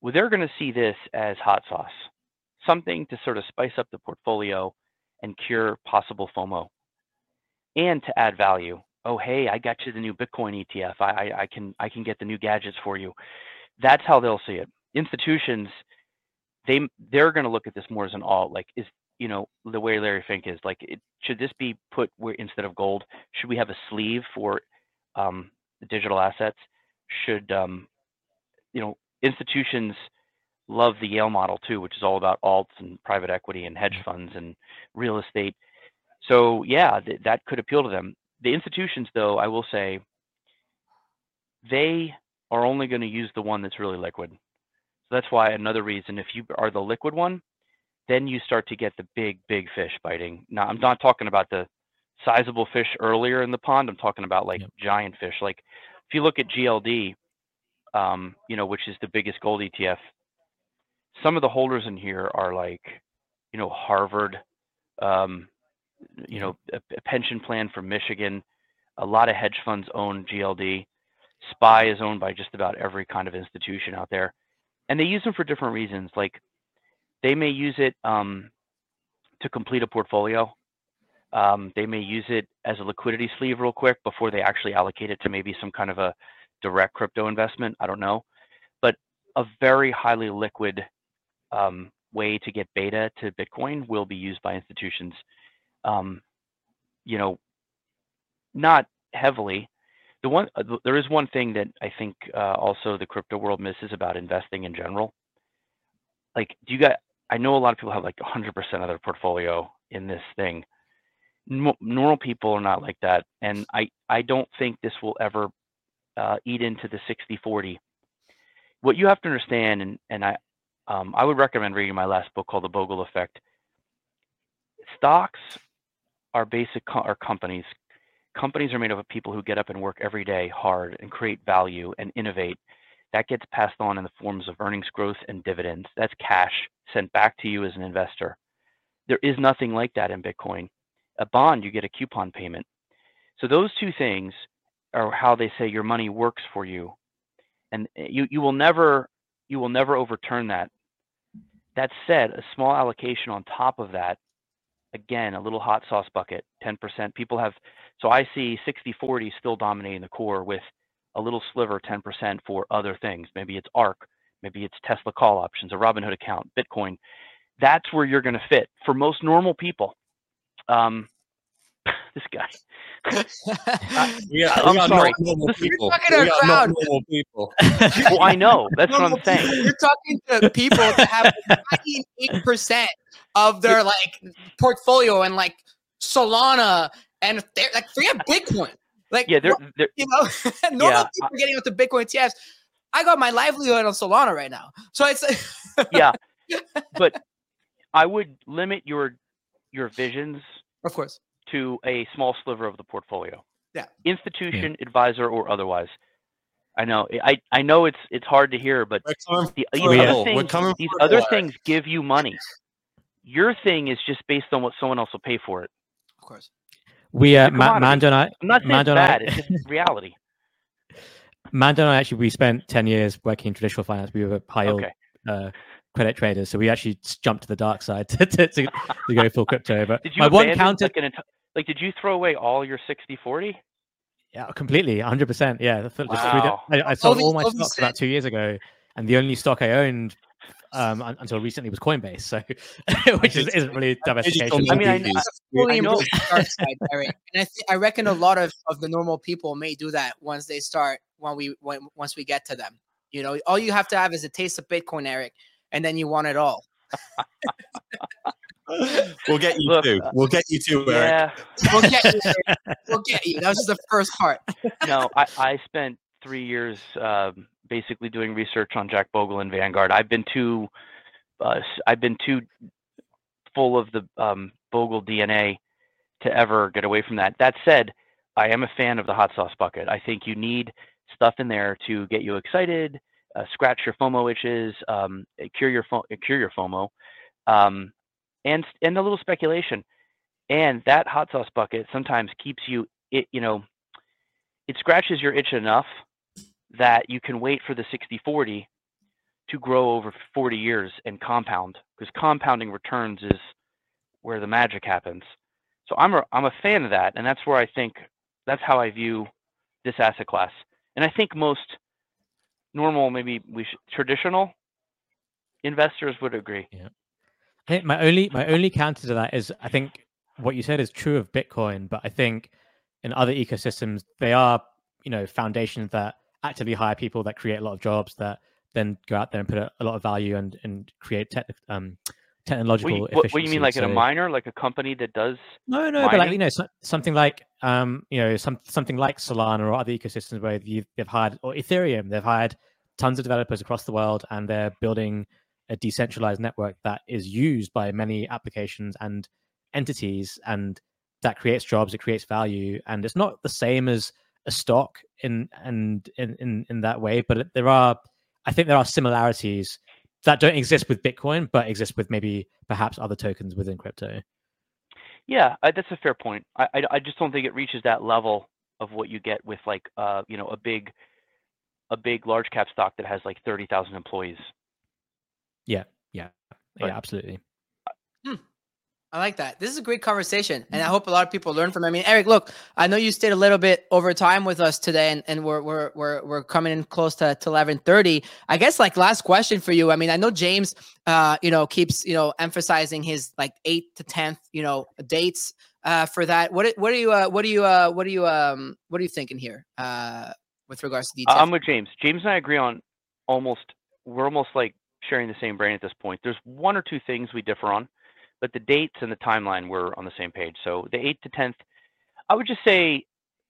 Well, they're going to see this as hot sauce, something to sort of spice up the portfolio and cure possible FOMO, and to add value. Oh, hey, I got you the new Bitcoin ETF. I, I, I can I can get the new gadgets for you. That's how they'll see it. Institutions they they're going to look at this more as an alt like is you know the way larry fink is like it, should this be put where instead of gold should we have a sleeve for um, digital assets should um, you know institutions love the yale model too which is all about alts and private equity and hedge funds and real estate so yeah th- that could appeal to them the institutions though i will say they are only going to use the one that's really liquid so that's why another reason, if you are the liquid one, then you start to get the big, big fish biting. Now, I'm not talking about the sizable fish earlier in the pond. I'm talking about like Yep. giant fish. Like if you look at GLD, um, you know, which is the biggest gold ETF, some of the holders in here are like, you know, Harvard, um, you know, a, a pension plan from Michigan. A lot of hedge funds own GLD. SPY is owned by just about every kind of institution out there and they use them for different reasons. Like they may use it um, to complete a portfolio. Um, they may use it as a liquidity sleeve real quick before they actually allocate it to maybe some kind of a direct crypto investment. I don't know, but a very highly liquid um, way to get beta to Bitcoin will be used by institutions. Um, you know, not heavily, the one uh, there is one thing that I think uh, also the crypto world misses about investing in general. Like, do you got? I know a lot of people have like 100% of their portfolio in this thing. Normal people are not like that, and I I don't think this will ever uh, eat into the 60-40. What you have to understand, and and I um, I would recommend reading my last book called The Bogle Effect. Stocks are basic co- are companies companies are made up of people who get up and work every day hard and create value and innovate. That gets passed on in the forms of earnings growth and dividends. That's cash sent back to you as an investor. There is nothing like that in Bitcoin. A bond, you get a coupon payment. So those two things are how they say your money works for you. And eh, you, you will never you will never overturn that. That said, a small allocation on top of that, again, a little hot sauce bucket, 10%. People have so I see 60 40 still dominating the core with a little sliver 10% for other things. Maybe it's ARK, maybe it's Tesla call options, a Robinhood account, Bitcoin. That's where you're going to fit for most normal people. Um, this guy. We are, I'm we are sorry. not normal people. you're talking to We a are not crowd. normal people. well, I know. That's what Normal I'm saying. people. You're talking to people that have 98% of their like portfolio and like Solana and they're like forget Bitcoin. Like Yeah, they're, they're you know, normal Yeah, people are getting into Bitcoin ETFs. I got my livelihood on Solana right now. So it's yeah, but I would limit your your visions of course. to a small sliver of the portfolio. Yeah. Institution, advisor, or otherwise. I know. I I know it's it's hard to hear, but the, these other things, these other things give you money. Your thing is just based on what someone else will pay for it. Of course. We uh, a Ma- Mando and I, I'm not saying Mando it's and I- bad. It's just reality. Mando and I actually we spent ten years working in traditional finance. We were high yield Okay. uh, credit traders, so we actually s- jumped to the dark side to, to, to, to go full crypto. But Did you my one counter, like, an enti- like did you throw away all your 60-40? yeah, completely, hundred percent, yeah. the- just threw the- Wow. I, I sold Ovi- all my Ovi stocks about two years ago, and the only stock I owned um, until recently was Coinbase. So, which is, isn't really diversification. I mean, I- movies. fully I know. embrace dark side, Eric. And I, th- I reckon a lot of, of the normal people may do that once they start when we when once we get to them. You know, all you have to have is a taste of Bitcoin, Eric, and then you want it all. we'll get you Look, too. We'll get you too, Eric. Yeah. We'll get you. We'll get you. That was just the first part. no, I, I spent three years um, basically doing research on Jack Bogle and Vanguard. I've been too, uh, s- I've been too full of the um, Bogle DNA to ever get away from that. That said, I am a fan of the hot sauce bucket. I think you need stuff in there to get you excited, uh, scratch your FOMO itches, um, uh, cure your fo- uh, cure your FOMO, um, and and a little speculation. And that hot sauce bucket sometimes keeps you, it you know, it scratches your itch enough that you can wait for the 60-40 to grow over 40 years and compound because compounding returns is where the magic happens. So I'm a, I'm a fan of that, and that's where I think that's how I view this asset class. And I think most normal, maybe we traditional investors would agree. Yeah. I think my only my only counter to that is I think what you said is true of Bitcoin, but I think in other ecosystems they are you know foundations that actively hire people that create a lot of jobs that then go out there and put a, a lot of value and and create tech um technological what, what you mean, like efficiency. in a miner, like a company that does? No, no, but like you know, so, something like um, you know, some something like Solana or other ecosystems where you've they've hired or Ethereum, they've hired tons of developers across the world, and they're building a decentralized network that is used by many applications and entities, and that creates jobs, it creates value, and it's not the same as a stock in and in in, in that way, but there are, I think there are similarities that don't exist with Bitcoin, but exist with maybe perhaps other tokens within crypto. Yeah, I, that's a fair point. I, I I just don't think it reaches that level of what you get with like uh you know a big a big large cap stock that has like thirty thousand employees. Yeah, yeah, But- yeah, absolutely. I like that. This is a great conversation, and I hope a lot of people learn from it. I mean, Eric, look, I know you stayed a little bit over time with us today, and, and we're we're we're we're coming in close to, to eleven thirty. I guess like last question for you. I mean, I know James, uh, you know, keeps you know emphasizing his like eight to tenth, you know, dates uh for that. What what are you uh what are you uh what are you um what are you thinking here uh with regards to I- details? I'm with James. James and I agree on almost. We're almost like sharing the same brain at this point. There's one or two things we differ on, but the dates and the timeline we're on the same page. So the eighth to tenth, I would just say,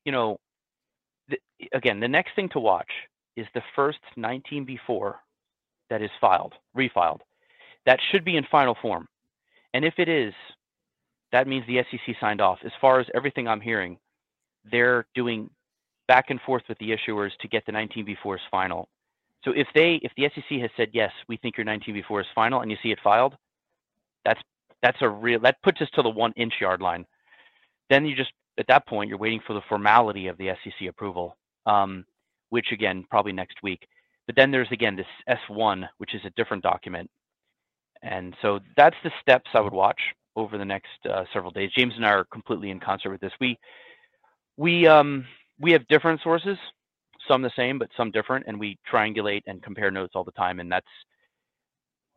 you know, the, again, the next thing to watch is the first 19B4 that is filed, refiled. That should be in final form, and if it is, that means the SEC signed off. As far as everything I'm hearing, they're doing back and forth with the issuers to get the 19B4s final. So if they, if the SEC has said yes, we think your 19B4 is final, and you see it filed, that's that's a real that puts us to the one inch yard line. Then you just at that point you're waiting for the formality of the SEC approval, um, which again probably next week. But then there's again this S1, which is a different document, and so that's the steps I would watch over the next uh, several days. James and I are completely in concert with this. We we um we have different sources, some the same, but some different, and we triangulate and compare notes all the time. And that's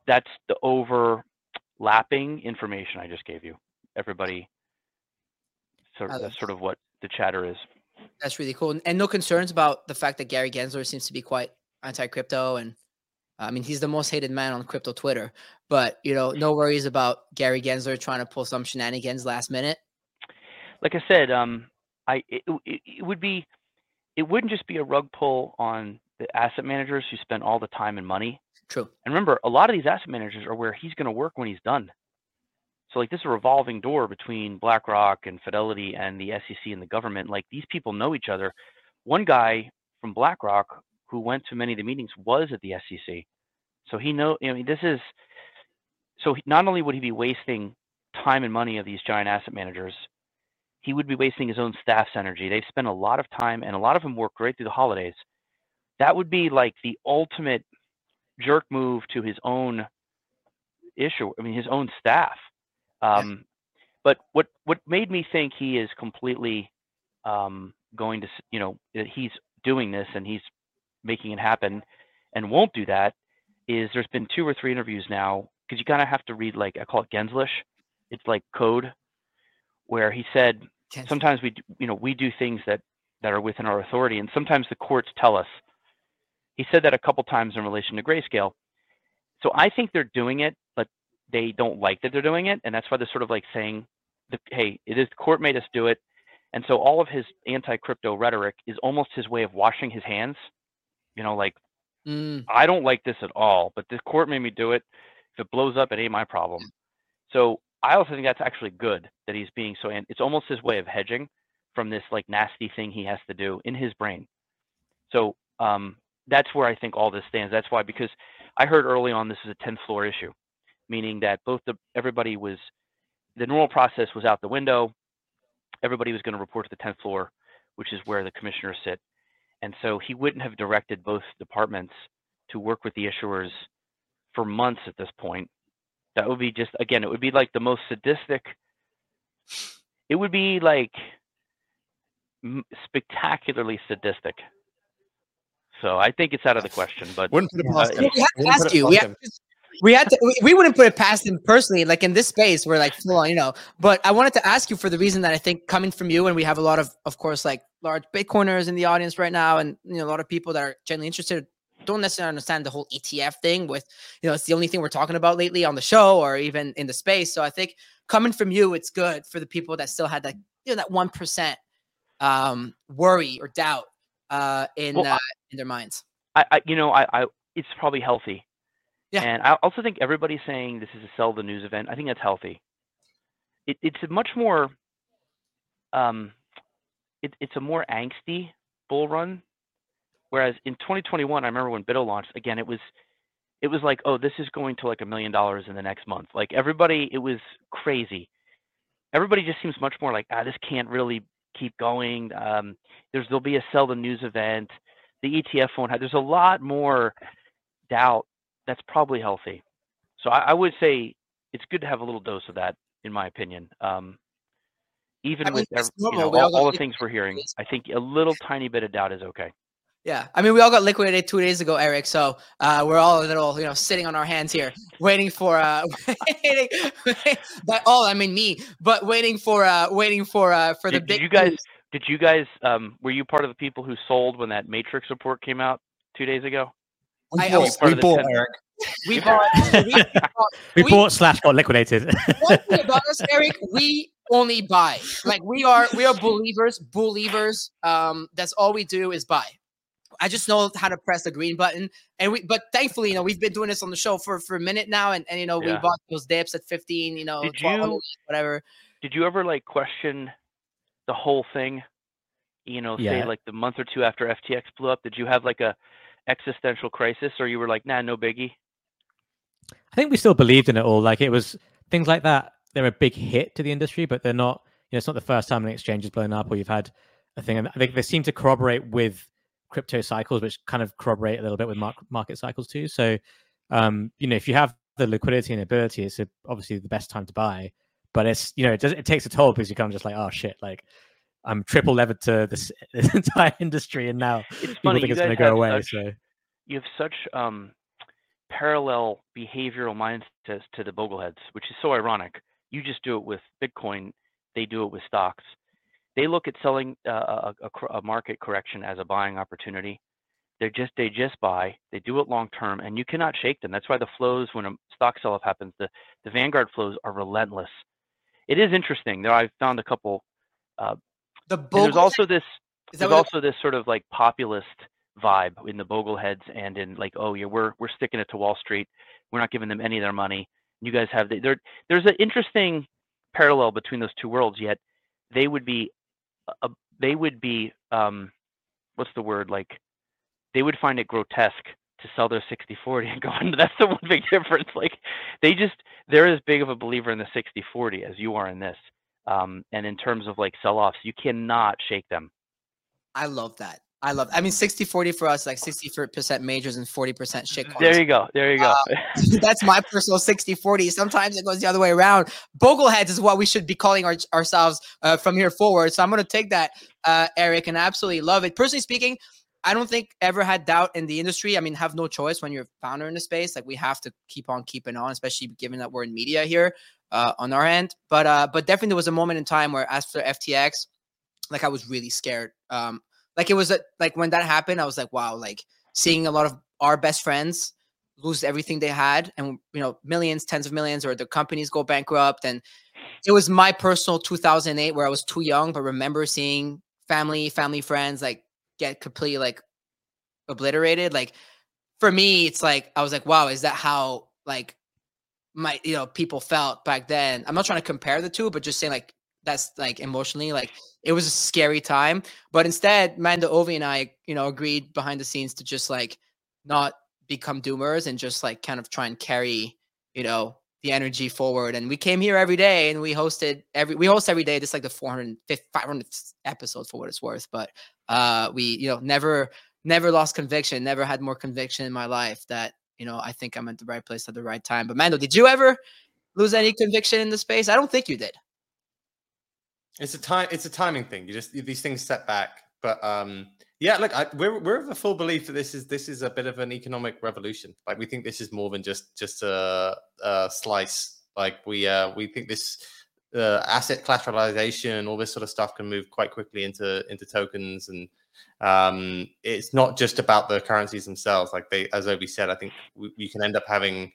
that's the overlapping information I just gave you. Everybody, sort of, that's sort of what the chatter is. That's really cool. And no concerns about the fact that Gary Gensler seems to be quite anti-crypto, and I mean he's the most hated man on crypto Twitter. But you know, no worries about Gary Gensler trying to pull some shenanigans last minute. Like I said, um, I it, it, it would be, it wouldn't just be a rug pull on the asset managers who spend all the time and money. True. And remember, a lot of these asset managers are where he's going to work when he's done. So like this is a revolving door between BlackRock and Fidelity and the SEC and the government. Like these people know each other. One guy from BlackRock who went to many of the meetings was at the SEC, so he know. I mean, this is so not only would he be wasting time and money of these giant asset managers, he would be wasting his own staff's energy. They've spent a lot of time, and a lot of them work right through the holidays. That would be like the ultimate jerk move to his own issue. I mean, his own staff. Um, But what what made me think he is completely um, going to, you know, that he's doing this and he's making it happen, and won't do that, is there's been two or three interviews now because you kind of have to read like I call it Genslish. It's like code, where he said sometimes we, you know, we do things that that are within our authority, and sometimes the courts tell us. He said that a couple times in relation to grayscale. So I think they're doing it, but they don't like that they're doing it, and that's why they're sort of like saying, "Hey, it is the court made us do it," and so all of his anti-crypto rhetoric is almost his way of washing his hands. You know, like Mm, I don't like this at all, but the court made me do it. If it blows up, it ain't my problem. So I also think that's actually good that he's being so. And it's almost his way of hedging from this like nasty thing he has to do in his brain. So um, that's where I think all this stands. That's why because I heard early on this is a 10th floor issue, meaning that both the everybody was the normal process was out the window. Everybody was going to report to the 10th floor, which is where the commissioners sit. And so he wouldn't have directed both departments to work with the issuers for months at this point. That would be just again, it would be like the most sadistic. It would be like spectacularly sadistic. So I think it's out of the question. But Wouldn't put it uh, past him. we had to Wouldn't put ask it you. We past had, him. we had to. We, we wouldn't put it past him personally. Like in this space, we're like full on, you know. But I wanted to ask you for the reason that I think coming from you, and we have a lot of, of course, like large Bitcoiners in the audience right now, and you know, a lot of people that are genuinely interested don't necessarily understand the whole ETF thing. With you know, it's the only thing we're talking about lately on the show or even in the space. So I think coming from you, it's good for the people that still had that, you know, that one percent um, worry or doubt uh, in Well, uh, in their minds. I, I you know, I, I it's probably healthy. Yeah. And I also think everybody's saying this is a sell the news event. I think that's healthy. It, it's a much more um it, it's a more angsty bull run. Whereas in 2021, I remember when BITO launched, again, it was it was like, oh, this is going to like a million dollars in the next month. Like everybody, it was crazy. Everybody just seems much more like, ah, this can't really keep going. Um, there's there'll be a sell the news event. The ETF won't have. There's a lot more doubt. That's probably healthy. So I, I would say it's good to have a little dose of that, in my opinion. Um, even I mean, with that's ev- you know, all all, all the things we're hearing. I think a little tiny bit of doubt is okay. Yeah, I mean, we all got liquidated two days ago, Eric. So uh, we're all a little, you know, sitting on our hands here, waiting for, uh, waiting, by all I mean me, but waiting for, uh, waiting for, uh, for the Did, big. did you guys? news. Did you guys? Um, were you part of the people who sold when that Matrix report came out two days ago? I We bought, part we bought Eric. We bought. we, bought- We we- bought slash got liquidated. one thing about us, Eric, we only buy. Like we are, we are believers, believers. Um, that's all we do is buy. I just know how to press the green button, and we. But thankfully, you know, we've been doing this on the show for for a minute now, and and you know, we bought those dips at fifteen. You know, Did you- whatever. Did you ever like question the whole thing? You know, say like the month or two after FTX blew up, did you have like a existential crisis, or you were like, nah, no biggie? I think we still believed in it all. Like it was things like that. They're a big hit to the industry, but they're not. You know, it's not the first time an exchange has blown up or you've had a thing. And I think they seem to corroborate with crypto cycles, which kind of corroborate a little bit with mar- market cycles too. So, um, you know, if you have the liquidity and ability, it's obviously the best time to buy. But it's you know, it does it takes a toll because you're kind of just like, oh shit, like I'm triple levered to this, this entire industry, and now It's people funny. think You it's going to go away. such, So you have such um, parallel behavioral mindsets to the bogleheads, which is so ironic. You just do it with Bitcoin; they do it with stocks. They look at selling uh, a, a, a market correction as a buying opportunity. They just they just buy. They do it long term, and you cannot shake them. That's why the flows when a stock sell-off happens, the the Vanguard flows are relentless. It is interesting. There, I've found a couple. Uh, The and there's also this there's also this sort of like populist vibe in the Bogleheads and in like, oh yeah, we're we're sticking it to Wall Street. We're not giving them any of their money. You guys have the, there. There's an interesting parallel between those two worlds. Yet they would be, uh, they would be, um, what's the word? Like they would find it grotesque to sell their 60-40 and go into that's the one big difference. Like they just they're as big of a believer in the 60-40 as you are in this. Um, and in terms of like sell-offs, you cannot shake them. I love that. I love. That. I mean, 60-40 for us, like 60% majors and 40% shit. There you go. There you go. Uh, that's my personal 60-40. Sometimes it goes the other way around. Bogleheads is what we should be calling our, ourselves uh, from here forward. So I'm going to take that, uh, Eric, and absolutely love it. Personally speaking, I don't think ever had doubt in the industry. I mean, have no choice when you're a founder in the space. Like we have to keep on keeping on, especially given that we're in media here uh, on our end. But uh, but definitely there was a moment in time where after FTX, like I was really scared. Um, like it was a, like when that happened, I was like, wow, like seeing a lot of our best friends lose everything they had and you know millions tens of millions or the companies go bankrupt and it was my personal 2008 where i was too young but remember seeing family family friends like get completely like obliterated like for me it's like i was like wow is that how like my you know people felt back then i'm not trying to compare the two but just saying like that's like emotionally like it was a scary time. But instead, Mando Ovi and I, you know, agreed behind the scenes to just like not become doomers and just like kind of try and carry, you know, the energy forward. And we came here every day and we hosted every we host every day. just like the 400 500 episode for what it's worth. But uh we, you know, never never lost conviction, never had more conviction in my life that, you know, I think I'm at the right place at the right time. But Mando, did you ever lose any conviction in the space? I don't think you did. It's a time. It's a timing thing. You just these things set back. But um, yeah, look, I, we're we're of the full belief that this is this is a bit of an economic revolution. Like we think this is more than just just a, a slice. Like we uh we think this uh, asset collateralization, all this sort of stuff can move quite quickly into into tokens and um, it's not just about the currencies themselves. Like they, as Ovi said, I think we, we can end up having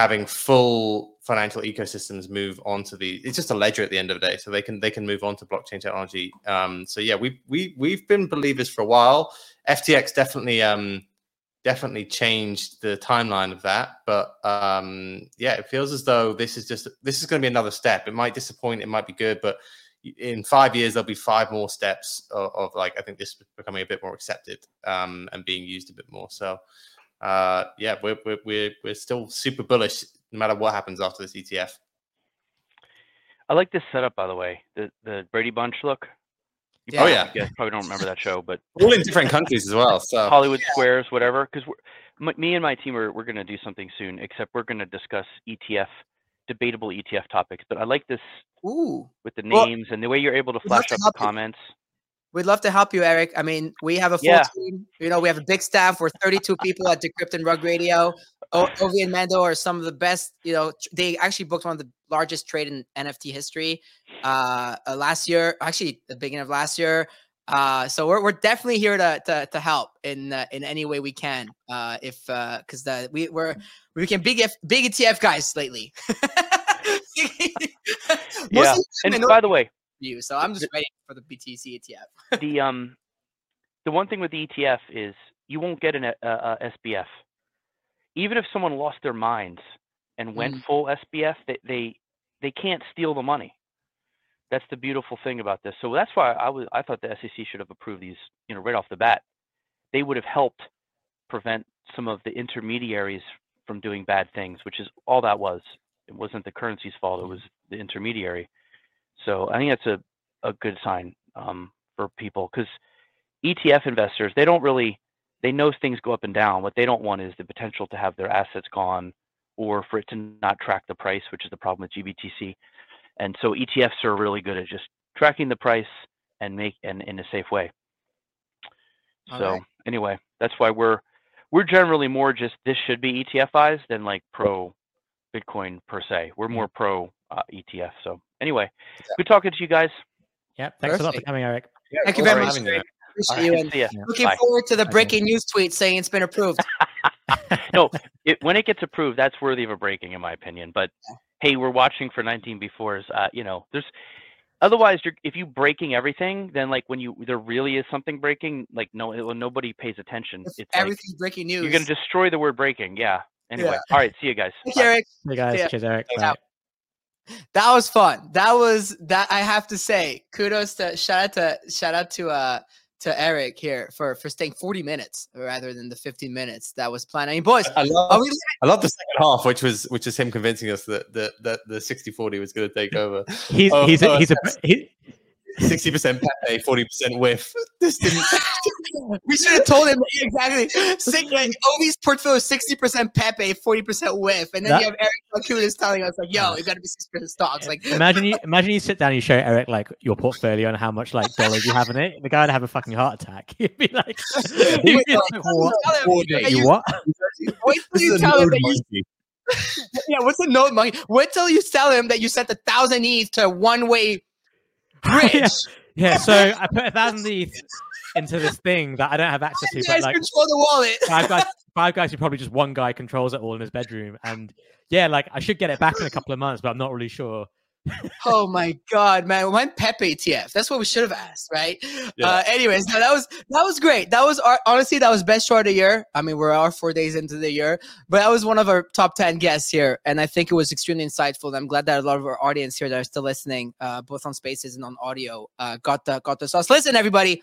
having full financial ecosystems move onto the it's just a ledger at the end of the day. So they can they can move on to blockchain technology. Um so yeah we we we've been believers for a while. Ftx definitely um definitely changed the timeline of that. But um yeah it feels as though this is just this is going to be another step. It might disappoint it might be good but in five years there'll be five more steps of, of like i think this becoming a bit more accepted um and being used a bit more. So uh, yeah, we're, we're, we're, we're still super bullish no matter what happens after this ETF. I like this setup, by the way. The the Brady Bunch look. You oh yeah, you guys probably don't remember that show, but all in different countries as well. So Hollywood Squares, whatever. Because me and my team are we're going to do something soon. Except we're going to discuss ETF, debatable ETF topics. But I like this Ooh. with the names well, and the way you're able to flash up the comments. We'd love to help you, Eric. I mean, we have a full yeah. team. You know, we have a big staff. We're 32 people at Decrypt and Rug Radio. O- Ovi and Mando are some of the best. You know, they actually booked one of the largest trade in NFT history uh, uh, last year. Actually, the beginning of last year. Uh, so we're, we're definitely here to to, to help in uh, in any way we can. Uh, if because uh, the we we're we can big if big ETF guys lately. yeah, and by the way, you. So I'm just waiting for the BTC ETF. the um, the one thing with the ETF is you won't get an a, a SBF. Even if someone lost their minds and went mm. full SBF, they, they they can't steal the money. That's the beautiful thing about this. So that's why I was I thought the SEC should have approved these, you know, right off the bat. They would have helped prevent some of the intermediaries from doing bad things, which is all that was. It wasn't the currency's fault; it was the intermediary. So I think that's a, a good sign um, for people because ETF investors, they don't really, they know things go up and down. What they don't want is the potential to have their assets gone or for it to not track the price, which is the problem with GBTC. And so ETFs are really good at just tracking the price and make and in a safe way. so right. anyway, that's why we're we're generally more just this should be ETFized than like pro Bitcoin per se. We're more pro uh, ETF. So anyway, yeah. good talking to you guys. Yeah, thanks Perfect. a lot for coming, Eric. Yeah, Thank you very much. Appreciate right. you. And yeah. looking Bye. forward to the breaking news tweet saying it's been approved. no, it, when it gets approved, that's worthy of a breaking, in my opinion. But hey, we're watching for 19B4s. Uh, you know, there's otherwise if you breaking everything then like when you there really is something breaking like no nobody pays attention it's everything like, breaking news you're going to destroy the word breaking yeah Anyway, Yeah. all right. See you guys. Thank Bye. Eric. Hey guys, Yeah. cheers, Eric. Yeah. Bye. That was fun. That was that. I have to say, kudos to shout out to shout out to uh to Eric here for for staying 40 minutes rather than the 15 minutes that was planned. I mean, boys, I love, are we? I love the second half, which was which is him convincing us that that that the 60-40 was going to take over. He's Oh, he's a, oh, he's a he, Sixty percent Pepe, forty percent whiff. This didn't. We should have told him exactly. Six, like, Ovi's portfolio is 60% Pepe, 40% whiff, and then That- you have Eric Balchunas telling us like, "Yo, ah. it got to be 60% stocks." Like, imagine you imagine you sit down and you show Eric like your portfolio and how much like dollars you have in it. The guy would have a fucking heart attack. He'd be like, he'd be Wait, like no, what? tell him Four that days. You you- what? Wait till you is tell him node that you. Yeah, what's the note money? Wait till you tell him that you sent a thousand ETH to one way bridge. yeah. yeah, so I put a thousand ETH into this thing that I don't have access to, but like control the wallet. five guys, five guys who probably just one guy controls it all in his bedroom. And yeah, like I should get it back in a couple of months, but I'm not really sure. Oh my god, man! When Pepe ETF? That's what we should have asked, right? Yeah. Uh, anyways, no, that was that was great. That was our, honestly that was best show of the year. I mean, we're our four days into the year, but that was one of our top ten guests here, and I think it was extremely insightful. I'm glad that a lot of our audience here that are still listening, uh, both on Spaces and on audio, uh, got the got the sauce. Listen, everybody,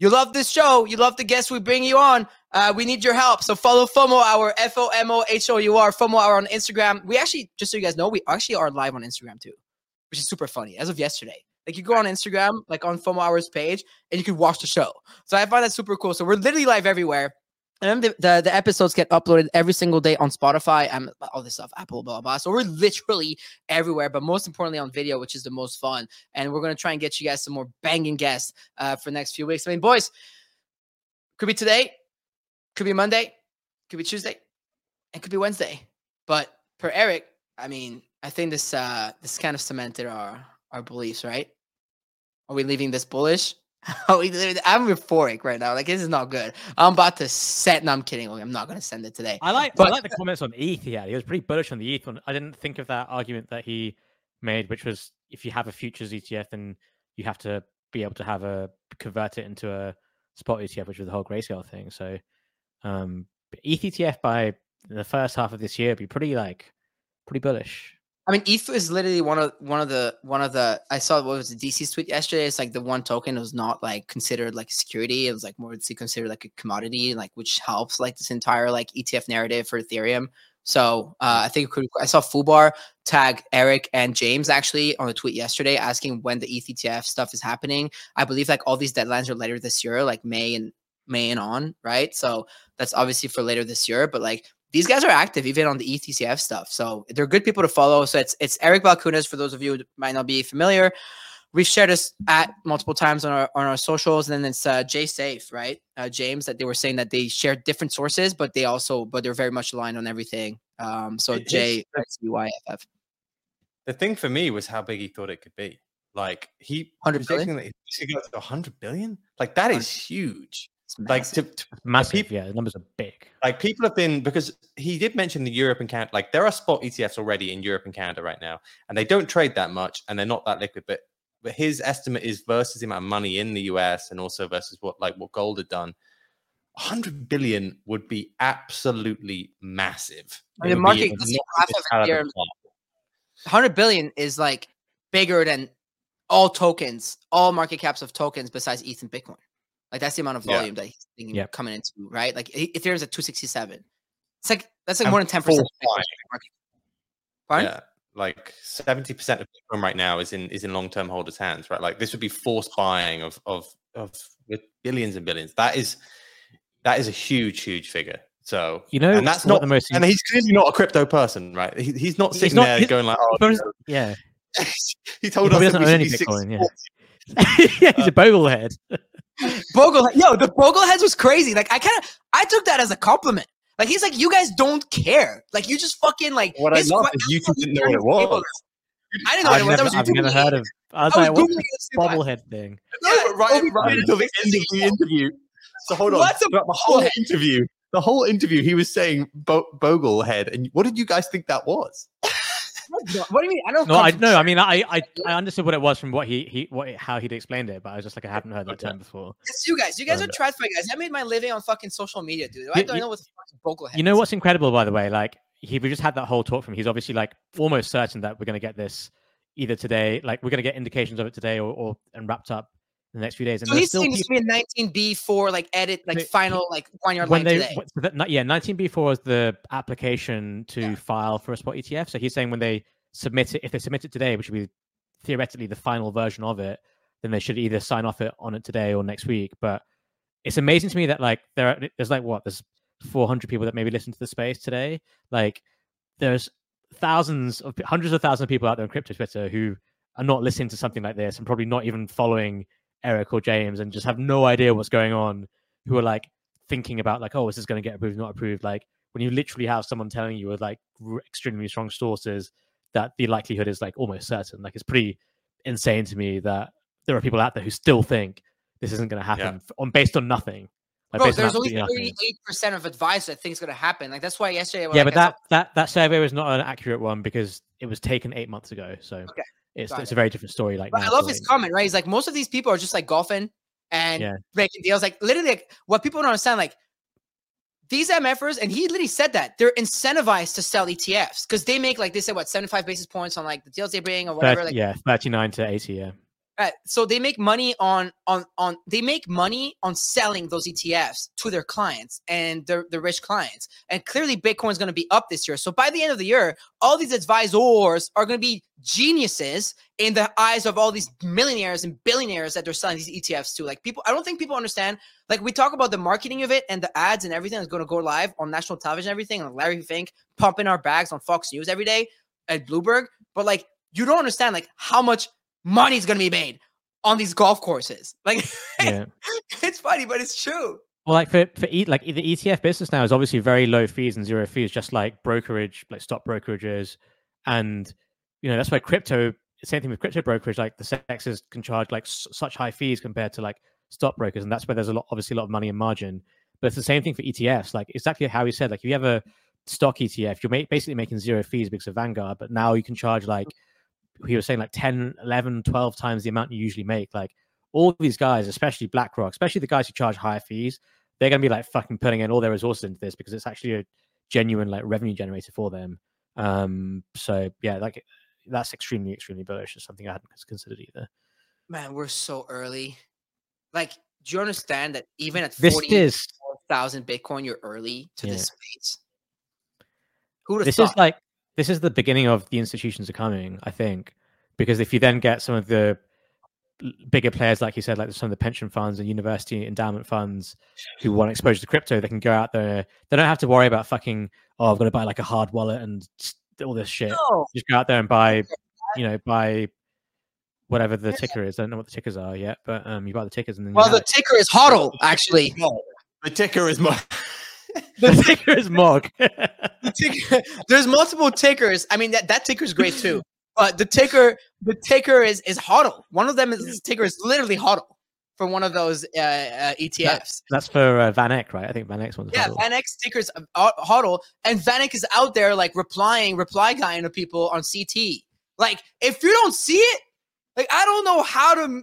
you love this show, you love the guests we bring you on. Uh, we need your help. So follow FOMO Hour, F O M O H O U R, FOMO Hour on Instagram. We actually, just so you guys know, we actually are live on Instagram too, which is super funny as of yesterday. Like you go on Instagram, like on FOMO Hours page, and you can watch the show. So I find that super cool. So we're literally live everywhere. And then the, the, the episodes get uploaded every single day on Spotify and all this stuff, Apple, blah, blah, blah. So we're literally everywhere, but most importantly on video, which is the most fun. And we're going to try and get you guys some more banging guests uh, for the next few weeks. I mean, boys, could be today, could be Monday, could be Tuesday, it could be Wednesday. But per Eric, I mean, I think this uh this kind of cemented our our beliefs, right? Are we leaving this bullish? Are we leaving- I'm euphoric right now. Like this is not good. I'm about to set. No, I'm kidding. I'm not gonna send it today. I like But- I like the comments on ETH. He had. He was pretty bullish on the ETH one. I didn't think of that argument that he made, which was if you have a futures ETF, then you have to be able to have a convert it into a spot ETF, which was the whole grayscale thing. So, um, ETH ETF by the first half of this year would be pretty like pretty bullish. I mean, ETH is literally one of one of the one of the I saw what was the DC tweet yesterday. It's like the one token was not like considered like security. It was like more to considered like a commodity, like which helps like this entire like ETF narrative for Ethereum. So uh, I think could, I saw Fubar tag Eric and James actually on a tweet yesterday asking when the ETH ETF stuff is happening. I believe like all these deadlines are later this year, like May and May and on, right? So that's obviously for later this year. But like these guys are active even on the ETCF stuff. So they're good people to follow. So it's it's Eric Balchunas for those of you who might not be familiar. We've shared this at multiple times on our on our socials, and then it's uh, Jay Safe, right? Uh, James, that they were saying that they share different sources, but they also but they're very much aligned on everything. Um, so It is- J S U Y F F. The thing for me was how big he thought it could be. Like he 100 billion? predicting that this could go to 100 billion. Like that is huge. It's Like to, to Massive, peop- yeah. The numbers are big. like people have been because he did mention the Europe and Canada. Like there are spot ETFs already in Europe and Canada right now, and they don't trade that much, and they're not that liquid. But but his estimate is versus the amount of money in the US and also versus what like what gold had done. 100 billion would be absolutely massive. I mean, the market- let's see, not half of out of Ethereum- 100 billion is like bigger than all tokens, all market caps of tokens besides ETH and Bitcoin. Like that's the amount of Yeah. volume that he's thinking Yep. coming into, right? Like Ethereum's at 267. It's like that's like And more than 10% of full market. Pardon? Yeah, like seventy percent of Bitcoin right now is in is in long term holders' hands, right? Like this would be forced buying of of of with billions and billions. That is that is a huge, huge figure. So You know, and that's not the most. and he's clearly not a crypto person, right? He, he's not He's sitting not- there going like, oh, But yeah, he told He us probably that we doesn't own should any be Bitcoin, yeah. yeah, he's a uh, boglehead. Bogle, yo, the Bogleheads was crazy. Like I kind of, I took that as a compliment. Like he's like, you guys don't care. Like you just fucking like. What I love que- is you didn't know what it table was. I didn't know what I've it was. I never, was I've never heard of. I was I was like, what's Googling this it as soon as- bobblehead thing? No, Yeah, but right, right until the end of the interview. So hold on. What's a Throughout the whole bobblehead? interview, the whole interview, he was saying Bo- Boglehead, and what did you guys think that was? What do you mean? I don't. No, I from no. I mean, I, I I understood what it was from what he he what how he'd explained it, but I was just like, I haven't heard that Okay. term before. It's you guys. You guys are Okay. TradFi guys. I made my living on fucking social media, dude. I You- don't you- know what the fucking vocal You know what's incredible, by the way? Like he we just had that whole talk from. He's obviously like almost certain that we're going to get this either today, like we're going to get indications of it today, or, or and wrapped up in the next few days. And So he's still people- to be a 19B4 like edit, like final, like one yard when line they today. that, yeah 19b4 is the application to file for a spot etf so he's saying when they submit it if they submit it today which would be theoretically the final version of it then they should either sign off it on it today or next week but it's amazing to me that like there are, there's like what there's 400 people that maybe listen to the space today like there's thousands of hundreds of thousands of people out there on crypto twitter who are not listening to something like this and probably not even following eric or james and just have no idea what's going on who are like thinking about like, oh, is this going to get approved, not approved? Like when you literally have someone telling you with like extremely strong sources that the likelihood is like almost certain. Like it's pretty insane to me that there are people out there who still think this isn't going to happen f- on based on nothing. Like Bro, there's only absolutely nothing. 38% of advice that think it's going to happen. Like, that's why yesterday. Yeah, like, but I that that that survey was not an accurate one because it was taken eight months ago. So Okay, it's it's a very different story. Like But I love so, his like- comment, right? He's like, most of these people are just like golfing and Yeah. making deals. Like, literally, like, what people don't understand, like, these MFers, and he literally said that they're incentivized to sell ETFs because they make, like, they said, what, 75 basis points on like the deals they bring or whatever. 30 Like, yeah, thirty nine to eighty. Yeah, Right. So they make money on on on they make money on selling those ETFs to their clients and their the rich clients. And clearly Bitcoin is going to be up this year. So by the end of the year, all these advisors are going to be geniuses in the eyes of all these millionaires and billionaires that they're selling these ETFs to. Like people, I don't think people understand. Like we talk about the marketing of it and the ads and everything that's going to go live on national television, everything, and Larry Fink pumping our bags on Fox News every day at Bloomberg. But like you don't understand like how much money is going to be made on these golf courses. Like yeah. it's funny, but it's true. Well, like for for e- like the ETF business now is obviously very low fees and zero fees, just like brokerage, like stock brokerages, and you know that's why crypto. Same thing with crypto brokerage. Like the CEXes can charge like s- such high fees compared to like stockbrokers, and that's where there's a lot, obviously, a lot of money in margin. But it's the same thing for ETFs. Like exactly how he said. Like if you have a stock ETF, you're ma- basically making zero fees because of Vanguard, but now you can charge like he was saying like 10 11 12 times the amount you usually make like all these guys especially blackrock especially the guys who charge higher fees they're going to be like fucking putting in all their resources into this because it's actually a genuine like revenue generator for them um so yeah like that's extremely extremely bullish it's something i hadn't considered either Man, we're so early. Like, do you understand that even at this forty is thousand Bitcoin, you're early to Yeah. this space? Who this thought? is like this is the beginning of the institutions are coming i think because if you then get some of the bigger players like you said like some of the pension funds and university endowment funds who want exposure to crypto they can go out there they don't have to worry about fucking oh i've got to buy like a hard wallet and all this shit no. just go out there and buy you know buy whatever the ticker is i don't know what the tickers are yet but um you buy the tickers and then Well, the it. ticker is HODL, actually. The ticker is more. the ticker is mog The ticker, there's multiple tickers. I mean, that, that ticker is great too. But the ticker, the ticker is is HODL. One of them is this ticker is literally HODL for one of those uh, uh, ETFs. that's for uh, VanEck, right i think VanEck's one's Yeah, HODL. Van Eck's tickers uh, HODL, and VanEck is out there like replying, reply guy to people on CT. Like, if you don't see it, like I don't know how to.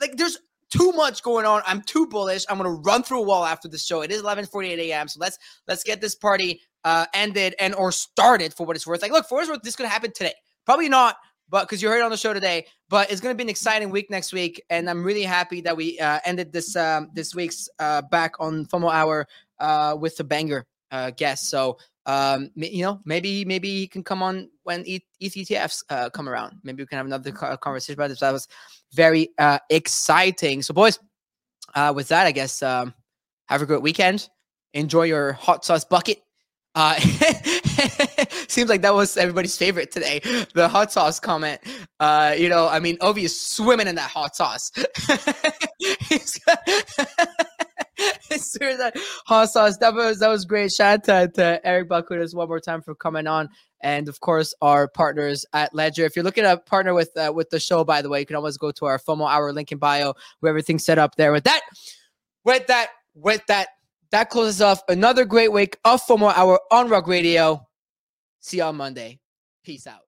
Like, there's too much going on. I'm too bullish. I'm gonna run through a wall after the show. It is 11:48 a.m. So let's let's get this party uh ended and or started for what it's worth. Like, look, for what it's worth, this could happen today. Probably not, but because you heard it on the show today. But it's gonna be an exciting week next week, and I'm really happy that we uh, ended this um, this week's uh, back on FOMO Hour uh, with the banger uh, guest. So um, you know, maybe maybe he can come on when ETFs uh, come around. Maybe we can have another conversation about this. That was very uh, exciting. So, boys, uh, with that, I guess um, have a great weekend. Enjoy your hot sauce bucket. Uh, seems like that was everybody's favorite today. The hot sauce comment. Uh, you know, I mean, Ovi is swimming in that hot sauce. Hot sauce. That was that was great. Shout out to, Eric Balchunas one more time for coming on, and of course our partners at Ledger. If you're looking to partner with uh, with the show, by the way, you can always go to our FOMO Hour link in bio, where everything's set up there. With that, with that, with that, that closes off another great week of FOMO Hour on Rug Radio. See you on Monday. Peace out.